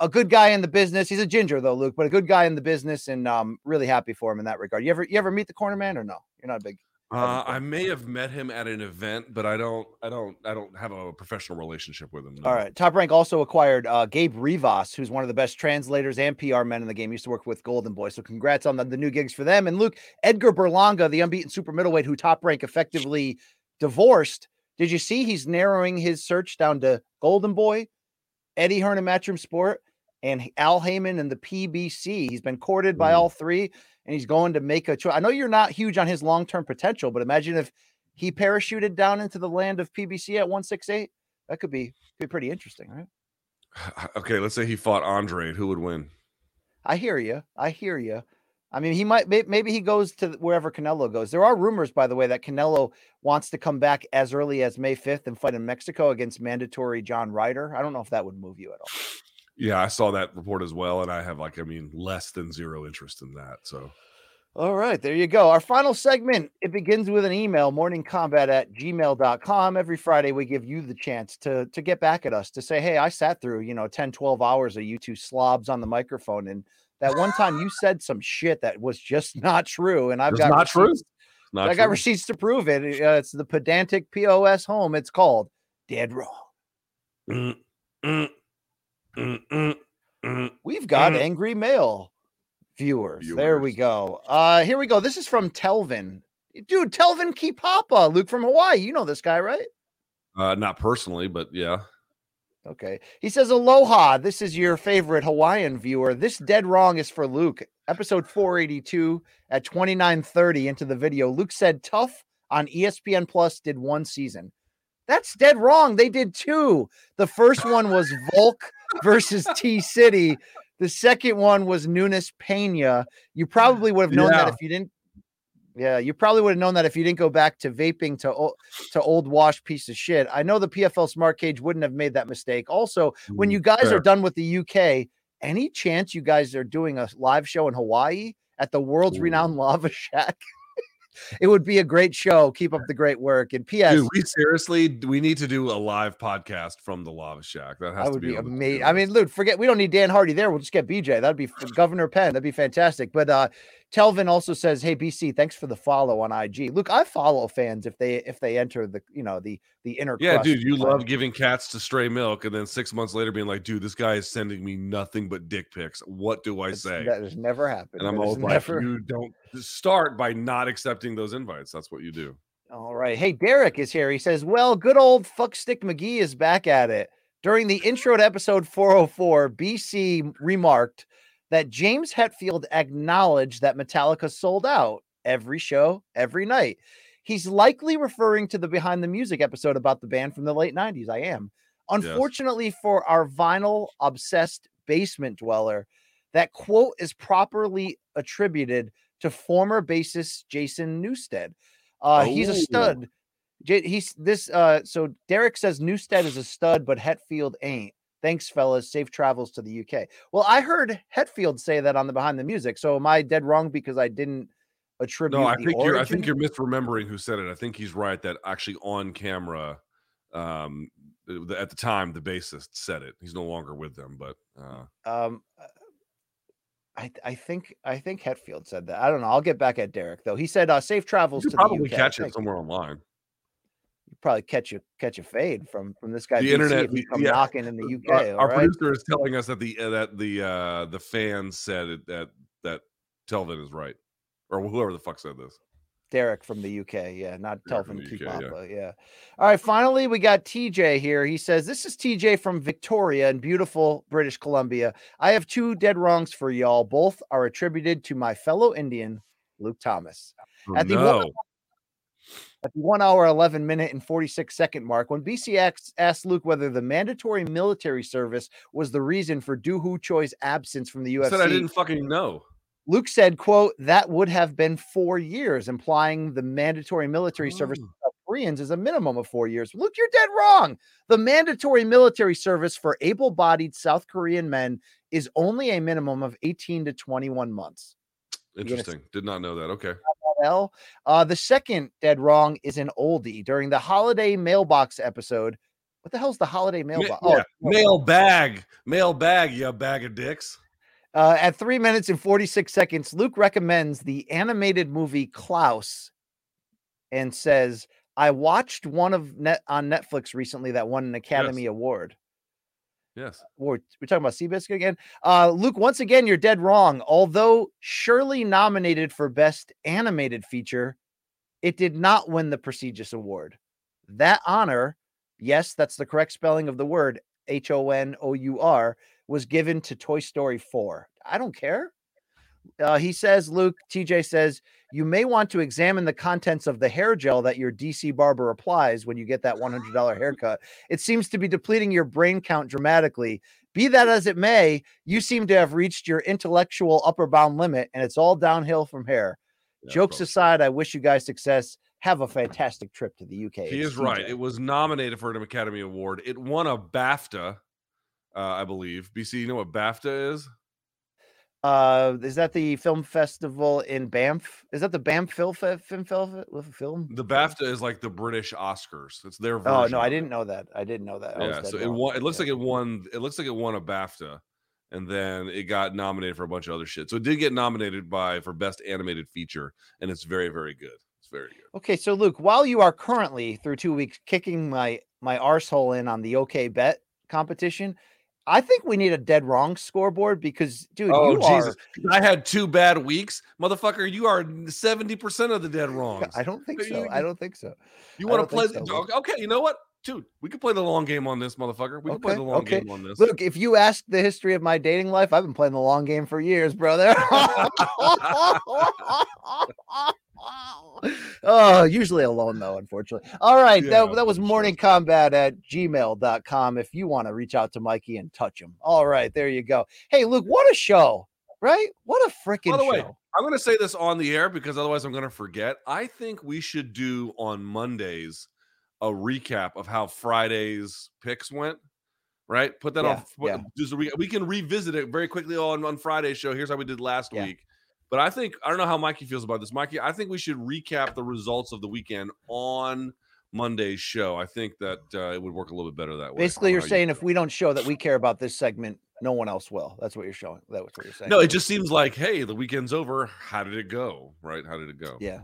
a good guy in the business. He's a ginger though, Luke, but a good guy in the business, and um, really happy for him in that regard. You ever, you ever meet the corner man or no? You're not a big. Uh, I may have met him at an event, but I don't, I don't, I don't have a professional relationship with him. No. All right. Top Rank also acquired uh, Gabe Rivas, who's one of the best translators and PR men in the game. He used to work with Golden Boy, so congrats on the, the new gigs for them. And Luke Edgar Berlanga, the unbeaten super middleweight, who Top Rank effectively divorced Did you see he's narrowing his search down to Golden Boy, Eddie Hearn and Matchroom Sport, and Al Haymon and the PBC? He's been courted by mm. all three, and he's going to make a choice. I know you're not huge on his long term potential, but imagine if he parachuted down into the land of PBC at 168. That could be be pretty interesting, right? Okay, let's say he fought Andre. Who would win? I hear you. I hear you. I mean, he might maybe he goes to wherever Canelo goes. There are rumors, by the way, that Canelo wants to come back as early as May 5th and fight in Mexico against mandatory John Ryder. I don't know if that would move you at all. Yeah, I saw that report as well, and I have like, I mean, less than zero interest in that. So All right, there you go. Our final segment, it begins with an email, morningcombat at gmail.com. Every Friday, we give you the chance to, to get back at us, to say, hey, I sat through, you know, 10, 12 hours of you two slobs on the microphone. And that one time you said some shit that was just not true. And I've It's got not true. receipts- Not I got true. receipts to prove it. Uh, it's the pedantic POS home. It's called Dead Wrong. Mm, mm, mm, mm, mm, We've got mm. angry mail viewers. There we go. Uh here we go. This is from Telvin. Dude, Telvin Kipapa, Luke from Hawaii. You know this guy, right? Uh, not personally, but yeah. Okay. He says, Aloha. This is your favorite Hawaiian viewer. This dead wrong is for Luke. Episode 482 at 2930 into the video. Luke said tough on ESPN Plus did one season. That's dead wrong. They did two. The first one was Volk versus T City. The second one was Nunes Pena. You probably would have known that if you didn't. Yeah, you probably would have known that if you didn't go back to vaping to to old wash piece of shit. I know the PFL Smart Cage wouldn't have made that mistake. Also, when Mm, you guys are done with the UK, any chance you guys are doing a live show in Hawaii at the world's renowned Lava Shack? it would be a great show. Keep up the great work. And P.S. Dude, we seriously we need to do a live podcast from the Lava Shack. That has That to would be, be amazing. I mean, Luke, forget we don't need Dan Hardy there. We'll just get BJ. That'd be Governor Penn. That'd be fantastic. But uh Telvin also says, "Hey BC, thanks for the follow on IG." Luke, I follow fans if they if they enter the you know the the inner. Yeah, dude, you love giving cats to stray milk, and then six months later being like, dude, this guy is sending me nothing but dick pics. What do I say? That has never happened. and I'm always like, never- you don't start by not accepting those invites. That's what you do. All right. Hey, Derek is here. He says, Well, good old Fuckstick McGee is back at it. During the intro to episode 404, BC remarked that James Hetfield acknowledged that Metallica sold out every show, every night. He's likely referring to the Behind the Music episode about the band from the late 90s. I am. Unfortunately for our vinyl obsessed basement dweller, that quote is properly attributed to former bassist Jason Newsted. Uh, he's a Oh. stud. He's this. Uh, so Derek says Newsted is a stud, but Hetfield ain't. Thanks, fellas. Safe travels to the UK. Well, I heard Hetfield say that on the Behind the Music. So am I dead wrong because I didn't attribute? No, I the think you're I think you're misremembering who said it. I think he's right that actually on camera, um, at the time the bassist said it. He's no longer with them, but uh, Um, uh, I I think I think Hetfield said that. I don't know. I'll get back at Derek though. He said uh, safe travels you to probably the UK. catch it somewhere online. Probably catch you catch a fade from from this guy. the BC internet come yeah, knocking in the UK. Our, all our right? producer is telling us that the uh, that the uh the fans said it, that that Telvin is right, or whoever the fuck said this. Derek from the UK. Yeah, not Derek Telvin yeah. Yeah. All right. Finally, we got TJ here. He says, This is TJ from Victoria in beautiful British Columbia. I have two dead wrongs for y'all. Both are attributed to my fellow Indian, Luke Thomas. Oh, At the no. At the one hour, 11 minute, and 46 second mark, when BCX asked Luke whether the mandatory military service was the reason for Doo Ho Choi's absence from the I UFC, said I didn't fucking know. Luke said, quote, that would have been four years, implying the mandatory military service oh. of Koreans is a minimum of four years. Luke, you're dead wrong. The mandatory military service for able bodied South Korean men is only a minimum of 18 to 21 months. Interesting. Did not know that. Okay. Hell. Uh, the second dead wrong is an oldie during the holiday mailbox episode. What the hell's the holiday Ma- mailbox? yeah, mail bag, mail bag, you bag of dicks. Uh, at three minutes and 46 seconds, Luke recommends the animated movie Klaus and says, I watched one of net on Netflix recently that won an Academy Award. Yes. We're, we're talking about Seabiscuit again. Uh, Luke, once again, you're dead wrong. Although surely nominated for Best Animated Feature, it did not win the prestigious award. That honor, yes, that's the correct spelling of the word H O N O U R, was given to Toy Story 4. I don't care. Uh, he says, Luke, TJ says, you may want to examine the contents of the hair gel that your DC barber applies when you get that $100 haircut. It seems to be depleting your brain count dramatically. Be that as it may, you seem to have reached your intellectual upper bound limit, and it's all downhill from here. Jokes aside, I wish you guys success. Have a fantastic trip to the UK. He is right. It was nominated for an Academy Award. It won a BAFTA, uh, I believe. BC, you know what BAFTA is? Uh, is that the film festival in Banff? Is that the Banff Film Film Film Film? The BAFTA is like the British Oscars. It's their version. Oh no, I didn't know that. I didn't know that. I Yeah, so it won. It looks like it won. It looks like it won a BAFTA, and then it got nominated for a bunch of other shit. So it did get nominated by for best animated feature, and it's very, very good. It's very good. Okay, so Luke, while you are currently through two weeks kicking my my arsehole in on the OK Bet competition, I think we need a dead wrong scoreboard because, dude, oh you Jesus! are. I had two bad weeks, motherfucker. You are seventy percent of the dead wrongs. I don't think so. I don't think so. You want to play? the so. Okay, you know what, dude? We can play the long game on this, motherfucker. We can play the long game on this. Look, if you ask the history of my dating life, I've been playing the long game for years, brother. oh, usually alone though, unfortunately. All right, Yeah, that, that was morning combat at gmail.com if you want to reach out to Mikey and touch him. All right, there you go. Hey, Luke, what a show, right? What a freaking By the show. way, I'm going to say this on the air because otherwise I'm going to forget. I think we should do on Mondays a recap of how Friday's picks went. Right, put that Yeah, on. put- yeah. just a re- we can revisit it very quickly on on Friday's show. Here's how we did last Yeah. week. But I think I don't know how Mikey feels about this. Mikey, I think we should recap the results of the weekend on Monday's show. I think that uh, it would work a little bit better that way. Basically, you're how you saying if we don't show that we care about this segment, no one else will. That's what you're showing. That's what you're saying. No, it just seems like, hey, the weekend's over. How did it go? Right? How did it go? Yeah.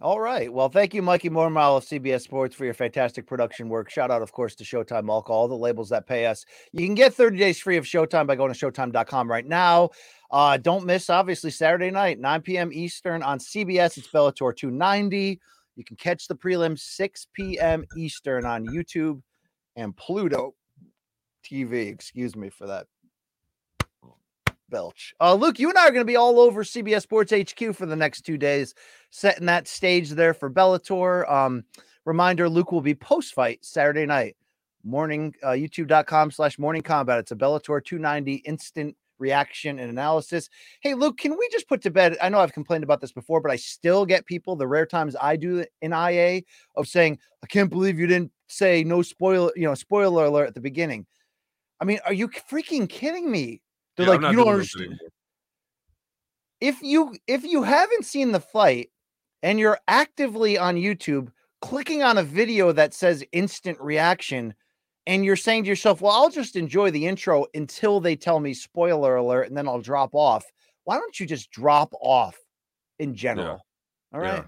All right. Well, thank you, Mikey Mormile of CBS Sports, for your fantastic production work. Shout out, of course, to Showtime Alcohol, all the labels that pay us. You can get 30 days free of Showtime by going to Showtime.com right now. Uh, don't miss, obviously, Saturday night, 9 p.m. Eastern on CBS. It's Bellator 290. You can catch the prelims 6 p.m. Eastern on YouTube and Pluto TV. Excuse me for that belch. Uh, Luke, you and I are going to be all over CBS Sports HQ for the next two days, setting that stage there for Bellator. Um, reminder: Luke will be post fight Saturday night, morning. Uh, YouTube.com slash Morning Combat. It's a Bellator 290 instant reaction and analysis. Hey, Luke, can we just put to bed? I know I've complained about this before, but I still get people the rare times I do in IA of saying, "I can't believe you didn't say no spoiler, you know, spoiler alert at the beginning." I mean, are you freaking kidding me? They're Yeah, like, you don't understand. If you if you haven't seen the fight and you're actively on YouTube clicking on a video that says instant reaction and you're saying to yourself, "Well, I'll just enjoy the intro until they tell me spoiler alert and then I'll drop off." Why don't you just drop off in general? All right. Yeah.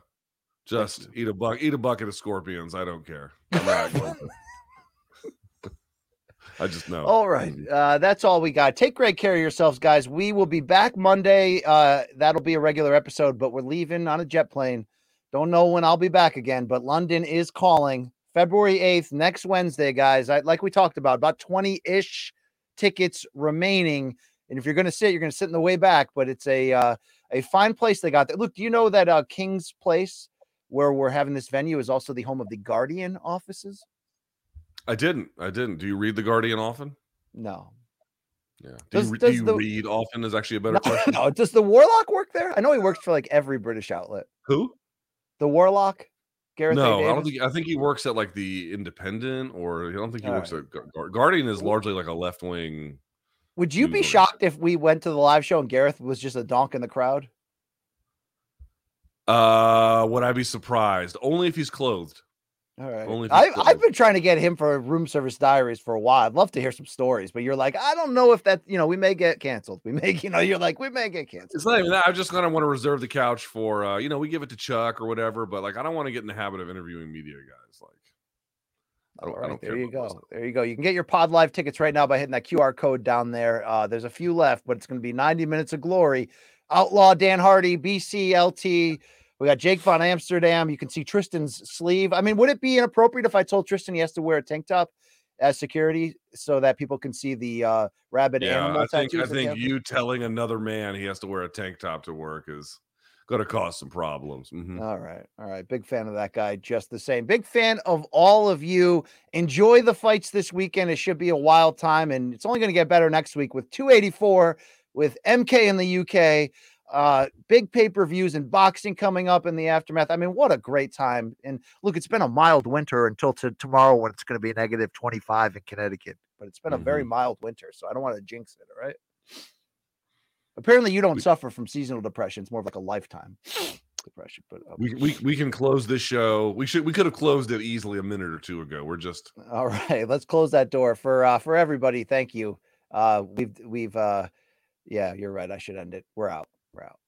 Just eat a buck, eat a bucket of scorpions. I don't care. I'm not going to. I just know. All right. Uh, that's all we got. Take great care of yourselves, guys. We will be back Monday. Uh, that'll be a regular episode, but we're leaving on a jet plane. Don't know when I'll be back again, but London is calling February 8th, next Wednesday, guys. I, like we talked about, about 20 ish tickets remaining. And if you're going to sit, you're going to sit in the way back, but it's a uh, a fine place they got there. Look, do you know that uh, King's Place, where we're having this venue, is also the home of the Guardian offices? I didn't. I didn't. Do you read the Guardian often? No. Yeah. Do Does- you, re- does do you the- read often? Is actually a better No, question. no, does the Warlock work there? I know he works for like every British outlet. Who? The Warlock, Gareth. No, I don't think. I think he works at like the Independent, or I don't think he All works at Gu- Gu- Guardian. Is largely like a left wing. Would you be shocked if we went to the live show and Gareth was just a donk in the crowd? Uh, would I be surprised? Only if he's clothed. All right. Only I, he's I've been trying to get him for room service diaries for a while. I'd love to hear some stories, but you're like, I don't know if that, you know, we may get canceled. We may, you know, you're like, we may get canceled. It's not even that. I'm just kind of want to reserve the couch for, uh, you know, we give it to Chuck or whatever. But like, I don't want to get in the habit of interviewing media guys. Like, I don't. All I don't there you about go. There you go. You can get your Pod Live tickets right now by hitting that QR code down there. Uh, there's a few left, but it's going to be 90 minutes of glory. Outlaw Dan Hardy, BCLT, We got Jake von Amsterdam. You can see Tristan's sleeve. I mean, would it be inappropriate if I told Tristan he has to wear a tank top as security so that people can see the uh, rabbit Yeah, animal I think I think you telling another man he has to wear a tank top to work is going to cause some problems. Mhm. All right. All right. Big fan of that guy, just the same. Big fan of all of you. Enjoy the fights this weekend. It should be a wild time, and it's only going to get better next week with 284 with MK in the UK. Uh, big pay per views and boxing coming up in the aftermath. I mean, what a great time! And look, it's been a mild winter until to tomorrow when it's going to be negative 25 in Connecticut, but it's been a very mild winter, so I don't want to jinx it. All right. Apparently, you don't suffer from seasonal depression. It's more of like a lifetime depression. But uh, We, we we can close this show. We should we could have closed it easily a minute or two ago. We're just All right, let's close that door for uh for everybody. Thank you. Uh we've we've uh yeah, you're right. I should end it. We're out. Out.